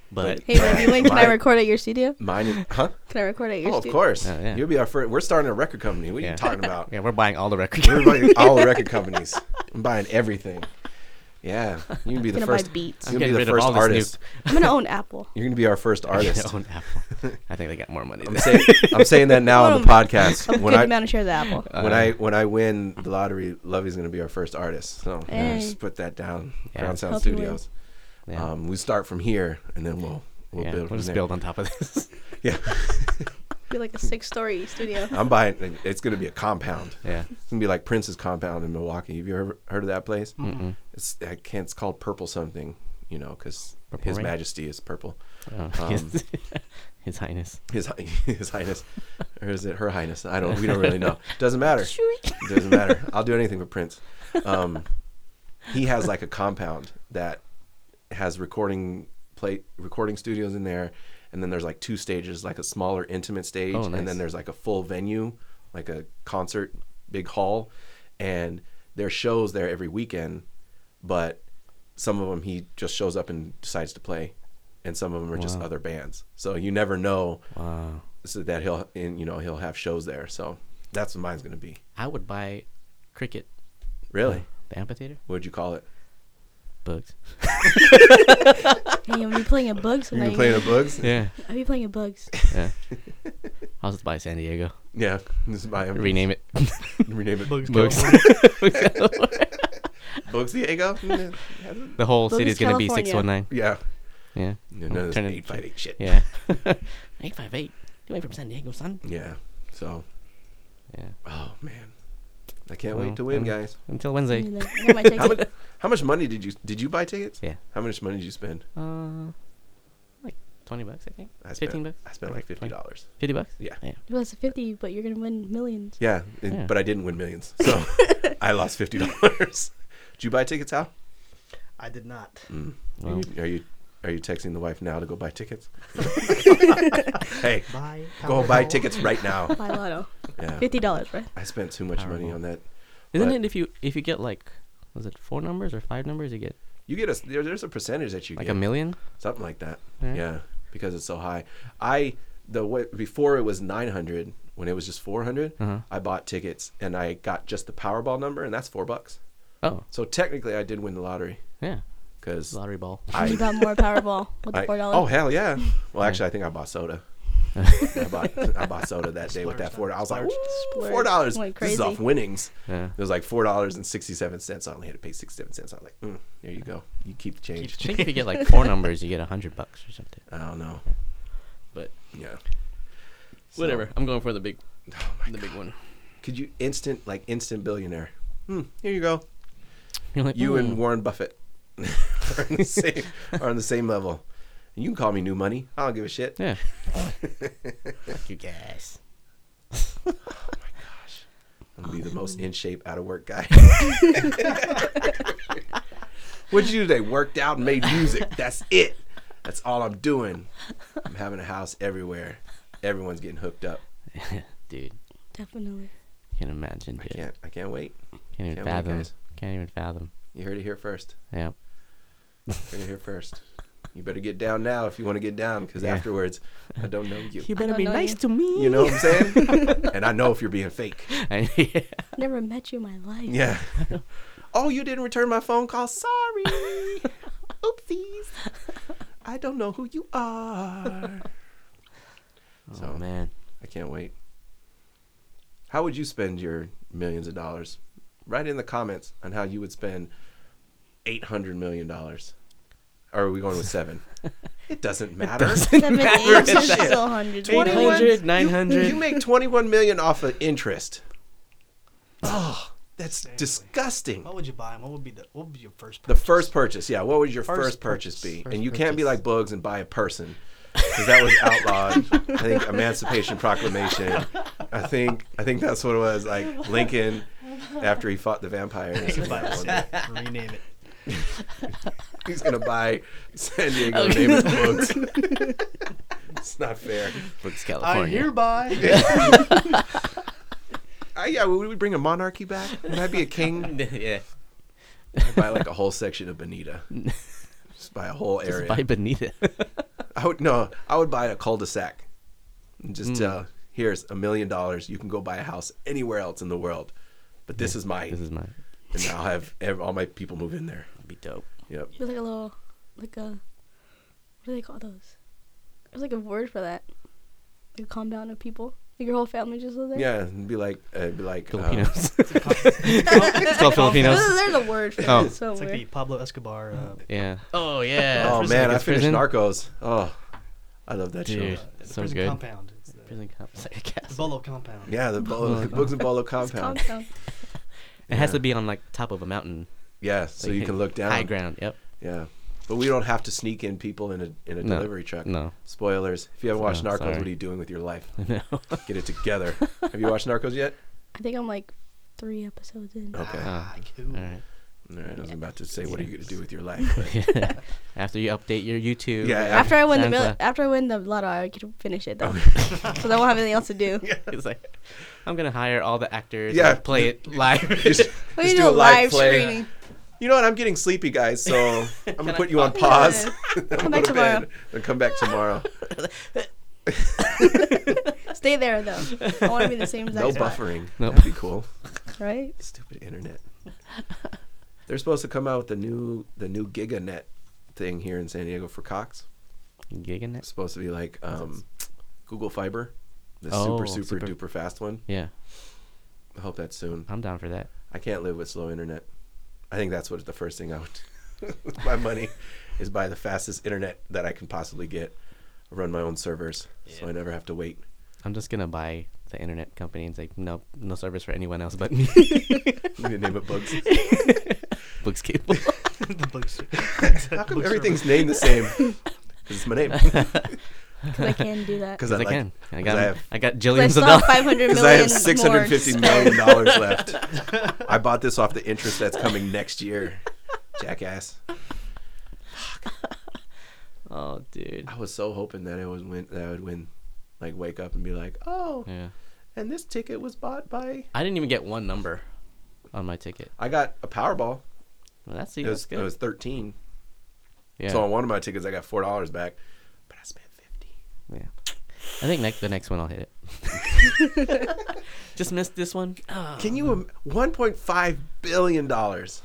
B: But
D: Hey, baby, when can I
A: My-
D: record at your studio?
A: Mine, is- huh?
D: Can I record at your
A: Oh, of
D: studio?
A: course.
B: Oh, yeah.
A: You'll be our first. We're starting a record company. What are
B: yeah.
A: you talking about?
B: yeah, we're buying all the records.
A: We're buying all the record companies. I'm buying everything. Yeah, you can be the
D: gonna buy
A: first.
D: beats.
B: I'm
A: You're gonna
B: getting
A: be the
B: rid of
A: first
B: all this
A: artist.
D: I'm gonna own Apple.
A: You're gonna be our first artist.
B: Own Apple. I think they got more money.
A: I'm
B: than-
A: saying, I'm saying that now on the podcast.
D: I'm
A: When
D: good
A: I
D: amount of share of the Apple.
A: when
B: Uh,
A: I when I win the lottery, Lovey's gonna be our first artist. So yeah,
D: Hey.
A: just put that down.
B: Yeah.
A: Ground Sound
D: Hope you win.
A: Studios.
B: yeah.
A: Um, we start from here, and then we'll we'll
B: yeah.
A: build
B: we'll
A: from
B: just
A: there.
B: build on top of this.
A: Yeah,
D: Be like a six-story studio.
A: I'm buying. It's gonna be a compound.
B: yeah.
A: It's gonna be like Prince's compound in Milwaukee. Have you ever heard of that place?
B: Mm-mm.
A: It's I can't. It's called Purple something. You know, because His
B: Rain?
A: Majesty is purple.
B: Oh,
A: Um,
B: his, his Highness.
A: His His Highness, or is it Her Highness? I don't. We don't really know. Doesn't matter. Doesn't matter. I'll do anything for Prince. Um, he has like a compound that has recording plate recording studios in there, and then there's like two stages, like a smaller intimate stage,
B: Oh,
A: and then there's like a full venue, like a concert, big hall, and there's shows there every weekend, but some of them he just shows up and decides to play, and some of them are just other bands. So you never know
B: Wow.
A: so that he'll and you know he'll have shows there. So that's what mine's gonna be.
B: I would buy cricket.
A: Really?
B: The amphitheater.
A: What'd you call it?
B: Bugs.
D: Hey, I'm playing at Bugs.
A: You
D: tonight.
A: playing at Bugs?
B: Yeah.
D: Are you playing at Bugs.
B: Yeah. I'll just buy San Diego.
A: Yeah. Just buy him.
B: Rename it.
A: Rename it.
C: Bugs.
B: Bugs.
A: Bugs Diego.
B: the whole
D: Bugs,
B: city is gonna be
D: California.
B: six one nine.
A: yeah.
B: Yeah.
A: No, no,
B: Turn it-
A: eight five eight shit.
B: Yeah. Eight five eight. You ain't from San Diego, son.
A: Yeah. So,
B: Yeah.
A: oh man, I can't
B: Well,
A: wait to win, guys.
B: Until Wednesday.
D: I got my
A: How
D: ticket.
A: much? How much money did you did you buy tickets?
B: Yeah.
A: How much money did you spend?
B: Uh, like twenty bucks, I think.
A: I spent,
B: Fifteen bucks.
A: I spent like fifty
B: 20.
A: dollars.
B: Fifty bucks.
A: Yeah.
B: Yeah.
D: Well, it's 50, but you're gonna win millions.
A: Yeah, and-
B: Yeah.
A: but I didn't win millions, so I lost fifty dollars. Did you buy tickets, Al?
C: I did not.
A: Mm.
B: Well,
A: are, you, are you texting the wife now to go buy tickets? hey,
C: Buy.
A: go buy tickets right now.
D: Buy lotto.
A: Yeah,
D: Fifty dollars, right?
A: I spent too much money on that.
B: isn't it if you if you get like was it four numbers or five numbers you get
A: You get a there, there's a percentage that you get
B: like
A: get
B: a million?
A: something like that.
B: Yeah.
A: Yeah, because it's so high. I the way before it was 900 when it was just 400.
B: Uh-huh.
A: I bought tickets and I got just the Powerball number and that's four bucks.
B: Oh
A: So technically, I did win the lottery
B: yeah.
A: Because
B: Lottery ball.
D: you
A: I.
D: got more Powerball with the
A: I
D: four
A: oh
D: dollars.
A: Oh hell yeah! Well, actually, I think I bought soda. I bought I bought soda that day with that four. I was like, four dollars.
D: Went
A: This is off winnings.
B: Yeah.
A: It was like four dollars and sixty seven cents. I only had to pay sixty seven cents. I was like, mm, there you go. You keep the change.
B: I think if you get like four numbers, you get a hundred bucks or something.
A: I don't know,
B: But
A: yeah. So-
B: Whatever. I'm going for the big,
A: Oh my
B: the big one.
A: Could you instant like instant billionaire? Hmm, here you go.
B: You're like
A: You and
B: "Hmm."
A: Warren Buffett are, on the same, are on the same level. And you can call me new money. I don't give a shit.
B: Yeah. Fuck you guys. Oh my gosh.
A: I'm gonna be the most in shape, out of work guy. What'd you do today? Worked out and made music. That's it. That's all I'm doing. I'm having a house everywhere. Everyone's getting hooked up.
B: dude,
D: Definitely.
B: can't imagine.
A: I
B: Dude.
A: can't. I can't wait.
B: Can't even
A: can't wait,
B: fathom.
A: guys.
B: Can't even fathom.
A: You heard it here first.
B: Yeah.
A: Heard it here first. You better get down now if you want to get down, because
B: Yeah.
A: afterwards, I don't know you.
B: You
D: better be nice
B: to me.
A: You know what I'm saying? and I know if you're being fake.
B: yeah.
D: Never met you in my life.
A: Yeah. oh, you didn't return my phone call. Sorry. Oopsies. I don't know who you are.
B: Oh
A: So-
B: man.
A: I can't wait. How would you spend your millions of dollars? Write in the comments on how you would spend eight hundred million dollars. Or are we going with seven? It doesn't matter.
D: Seven,
B: matter.
D: eight,
B: It's
D: still hundreds.
A: 21
B: 800, 900.
A: You make twenty-one million off of interest. Oh, that's disgusting.
C: What would you buy? What would be the what would be your first?
A: The
C: Purchase?
A: first purchase, yeah. What would your first,
C: First
A: purchase,
C: purchase.
A: be?
B: First
A: and you can't be like Bugs and buy a person, because that was outlawed. I think Emancipation Proclamation. I think I think that's what it was. Like Lincoln, after he fought the vampires.
C: Buy a rename it.
A: He's gonna buy San Diego and name it Bugs. it's not fair.
B: Books,
C: I
B: California.
C: hereby.
A: Uh, yeah, would we bring a monarchy back? Would I be a king?
B: yeah.
A: I'd buy like a whole section of Bonita. Just buy a whole area.
B: Just
A: area.
B: buy Bonita.
A: I would no. I would buy a cul-de-sac. And just
B: Mm.
A: tell, here's a million dollars. You can go buy a house anywhere else in the world, but this is mine,
B: this is mine.
A: and I'll have ev- all my people move in there.
B: That'd be dope.
A: Yep.
D: You're like a little, like a, what do they call those? There's like a word for that. Like a compound of people. Like your whole family just live there.
A: Yeah, it'd be like, uh, it'd be like uh,
B: Filipinos. it's called Filipinos.
D: There's, there's a word for
B: Oh.
D: it. It's
C: It's like the Pablo Escobar. Uh,
B: Yeah. Oh yeah.
A: oh man,
C: like
A: I
B: a
A: finished
B: prison.
A: Narcos. Oh, I love that
B: Dude.
A: show.
C: the
B: So
C: prison
B: good.
C: compound. It's the,
B: Prison comp- it's like a
C: the
B: castle.
C: Bolo compound.
A: Yeah, the Bolo,
B: Bolo
A: Bugs and Bolo
D: It's
A: compound.
D: compound.
B: It has
A: Yeah.
B: to be on like top of a mountain.
A: Yeah, so
B: Like,
A: you can look down.
B: High ground. Yep.
A: Yeah, but we don't have to sneak in people in a in a
B: No.
A: delivery truck.
B: No.
A: Spoilers. If you haven't watched
B: Oh,
A: Narcos,
B: sorry.
A: what are you doing with your life?
B: No.
A: Get it together. have you watched Narcos yet?
D: I think I'm like three episodes in.
A: Okay.
C: Ah, cool.
B: All right.
A: All right, I was about to say, what are you going to do with your life? But
B: After you update your YouTube.
A: Yeah,
B: and
D: After I win the mil- after I win the lotto, I can finish it though,
A: Okay.
D: because I won't have anything else to do.
B: It's like I'm gonna hire all the actors.
A: Yeah.
B: and play it live.
A: just,
D: We
A: just
D: do
A: do a
D: a
A: live
D: live
A: play.
D: streaming.
A: You know what? I'm getting sleepy, guys. So I'm gonna
B: Can I
A: put you on
D: pause?
A: pause.
D: Yeah.
A: I'm gonna
D: back
A: go to
D: tomorrow.
A: bed and come back tomorrow.
D: Stay there though. I want to be the same exact
A: No
D: spot,
A: buffering.
B: Nope.
A: That'd be cool.
D: right?
A: Stupid internet. They're supposed to come out with the new the new GigaNet thing here in San Diego for Cox.
B: Gigging
A: It's supposed to be like um, Google Fiber, the
B: Oh,
A: super, super
B: super-
A: duper fast one.
B: Yeah,
A: I hope that's soon.
B: I'm down for that.
A: I can't live with slow internet. I think that's what the first thing I would with my money is buy the fastest internet that I can possibly get. Run my own servers, so I never have to wait.
B: I'm just gonna buy the internet company and say nope, no service for anyone else but me.
A: You can name it Bugs.
B: Books cable.
C: the books.
A: How come everything's named the same? Because it's my name.
D: Because I can do that.
A: Because
B: Because
A: I,
B: I,
A: like,
B: can. I got.
A: I
B: I,
A: have-
B: got
D: 'Cause I
B: jillions of
D: still have
B: dollars.
D: 500 million
A: Because I have
D: more
A: six hundred fifty
D: spent.
A: million dollars left. I bought this off the interest that's coming next year. Jackass.
B: Oh, dude.
A: I was so hoping that I would win. That I would win. Like wake up and be like, oh,
B: Yeah.
A: and this ticket was bought by.
B: I didn't even get one number on my ticket.
A: I got a Powerball.
B: Well, that's,
A: It
B: that's
A: was,
B: good.
A: it was thirteen.
B: yeah.
A: So on one of my tickets, I got four dollars back, but I spent fifty.
B: Yeah. I think next the next one I'll hit it. Just missed this one. Oh.
A: Can you? im- One point five billion dollars.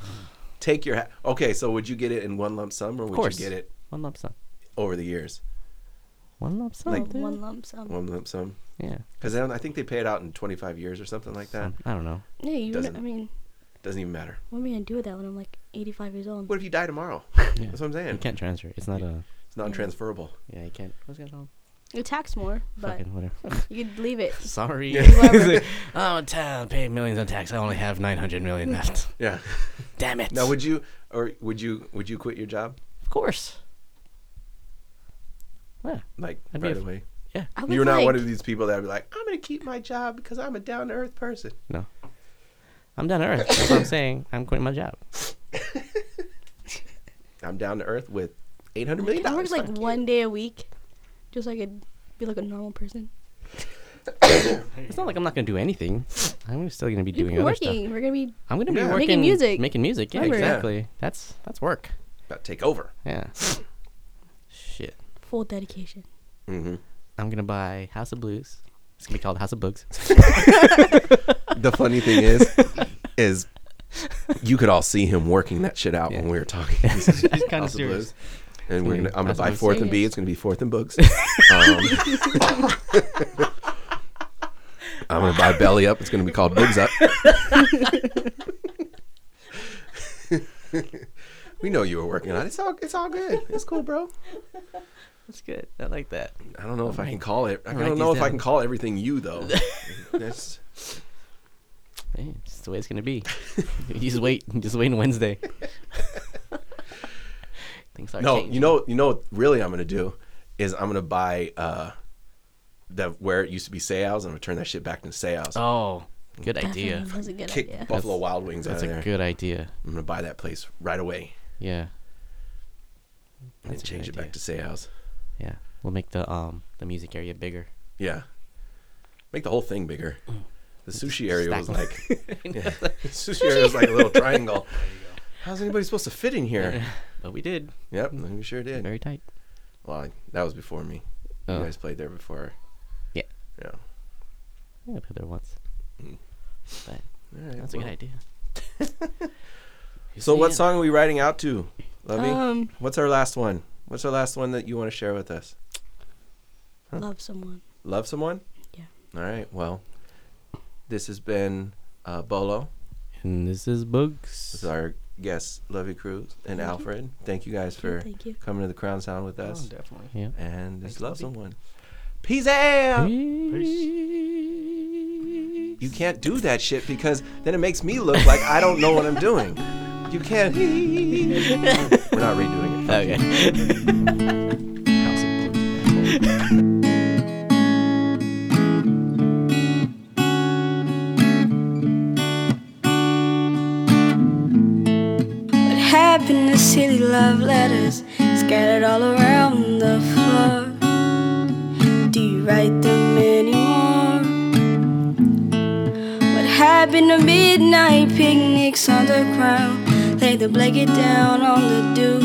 A: Take your. Ha- okay, so would you get it in one lump sum, or would
B: course.
A: you get it
B: One lump sum.
A: over the years?
B: One lump sum.
A: Like-
B: dude.
D: One lump sum.
A: One lump sum.
B: Yeah.
A: Because I think they pay it out in twenty five years or something like that.
B: I don't know.
D: Yeah, you.
A: Doesn't-
D: I mean,
A: Doesn't even matter.
D: what am I gonna do with that when I'm like 85 years old?
A: What if you die tomorrow?
B: Yeah.
A: That's what I'm saying.
B: You can't transfer. It's not a.
A: It's non transferable.
B: Yeah, you can't. What's going on?
D: You tax more, but
B: Fucking whatever.
D: you could leave it.
B: Sorry.
D: Whoever.
B: I'm a town paying millions in tax. I only have 900 million mm. left.
A: Yeah.
B: Damn it.
A: Now, would you or would you would you quit your job
B: of course. Yeah.
A: like
B: I'd be
A: right
B: a-
A: away?
B: Yeah.
D: I would
A: You're not
D: like,
A: one of these people that would be like, I'm gonna keep my job because I'm a down to earth person.
B: No. I'm down to earth. That's what I'm saying. I'm quitting my job.
A: I'm down to earth with 800 million
D: I
A: dollars.
D: work like one day a week, just so I could be like a normal person.
B: It's not like I'm not gonna do anything. I'm still gonna be
D: You're
B: doing other stuff.
D: working. We're gonna be.
B: I'm gonna be
A: Yeah.
B: working,
D: Making music.
B: making music. Yeah,
D: Remember.
A: Yeah.
B: exactly. That's that's work.
A: About to take over.
B: Yeah. Shit.
D: Full dedication.
A: Mm-hmm.
B: I'm gonna buy House of Blues. It's gonna be called House of Bugs.
A: The funny thing is, is you could all see him working that shit out
B: Yeah.
A: when we were talking.
C: He's kind of
A: House of
C: serious.
A: And we're gonna, I'm gonna buy fourth and B. It's gonna be fourth and books. Um, I'm gonna buy belly up. It's gonna be called boogs up. we know you were working on it. It's all it's all good. It's cool, bro.
B: That's good. I like that.
A: I don't know if I can call it. I don't know if I can call everything you though. That's
B: Hey, it's the way it's gonna be. you just wait. Just wait on Wednesday. Things start
A: no.
B: changing.
A: You know. You know. What really, I'm gonna do is I'm gonna buy uh, the where it used to be Sayals. I'm gonna turn that shit back into Sayals.
B: Oh, good idea.
D: Definitely was a good
A: Kick
D: idea.
A: Buffalo Wild Wings out
B: That's
A: of
B: a
A: there.
B: good idea.
A: I'm gonna buy that place right away
B: Yeah.
A: and
B: That's a
A: change it back to Sayals.
B: Yeah. We'll make the um the music area bigger.
A: Yeah. Make the whole thing bigger. The sushi area was like yeah. the sushi area was like a little triangle. How's anybody supposed to fit in here?
B: But we did.
A: Yep, we sure did.
B: Very tight.
A: Well, I- that was before me. You
B: Oh.
A: guys played there before.
B: Yeah.
A: Yeah.
B: I played there once.
A: Mm.
B: But
A: All right,
B: that's a good idea.
A: So, what song are we writing out to, Lovey?
D: Um,
A: What's our last one? What's our last one that you want to share with us? Huh?
D: love someone.
A: Love someone?
D: Yeah.
A: All right. Well, this has been uh, Bolo.
B: And this is Bugs.
A: This is our guests, Lovey Cruz and
D: Thank you.
A: Alfred. Thank you guys for
D: Thank you.
A: coming to the Crown Sound with
C: Oh,
A: us.
C: definitely.
B: Yeah.
A: and this
C: Thanks,
A: love
C: Lovey.
A: someone. Peace out.
B: Peace.
A: You can't do that shit because then it makes me look like I don't know what I'm doing. You can't. We're not redoing it.
B: Okay.
E: Silly love letters scattered all around the floor? Do you write them anymore? What happened to midnight picnics on the ground? Lay the blanket down on the dew.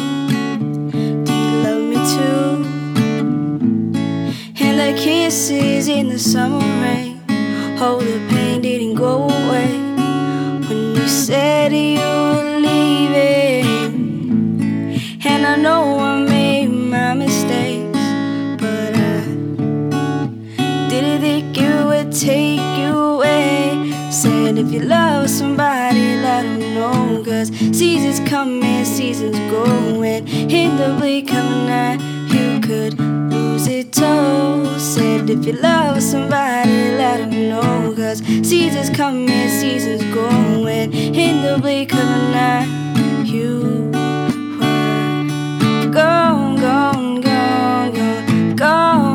E: Do you love me too? And the kisses in the summer rain. Oh, the pain didn't go away when you said you Said if you love somebody, let them know. Cause seasons come and seasons go. And in the blink of an eye, you could lose it all. Said if you love somebody, let them know. Cause seasons come and seasons go. And in the blink of an eye, you gone, gone, gone, gone, gone,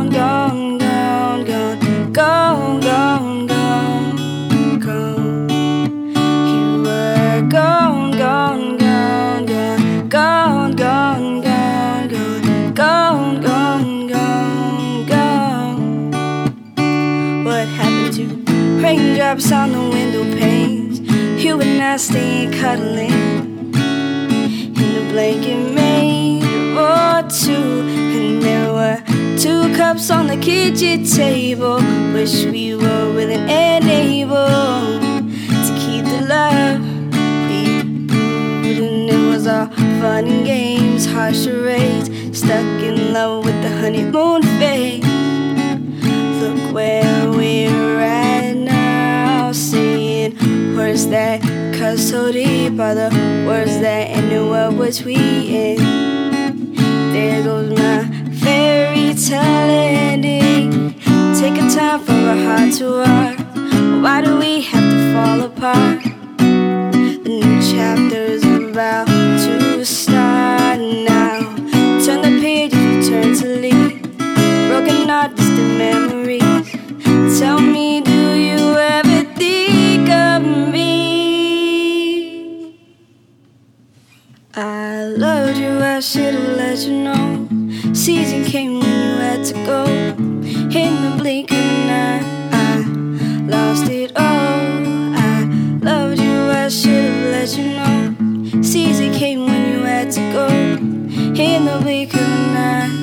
E: Staying cuddling. In the blanket made of two, and there were two cups on the kitchen table. Wish we were willing and able to keep the love and it was all fun and games, harsh charades, stuck in love with the honeymoon phase. Look where we're at now, saying words that cut so deep are the words that what was we in. There goes my fairy tale ending. Take a time for a heart to war. Why do we have to fall apart? The new chapter's about to start now. Turn the pages, return to leave. Broken heart, distant memories. Should've let you know. Season came when you had to go. In the blink of an eye, I lost it all. I loved you, I should've let you know. Season came when you had to go. In the blink of an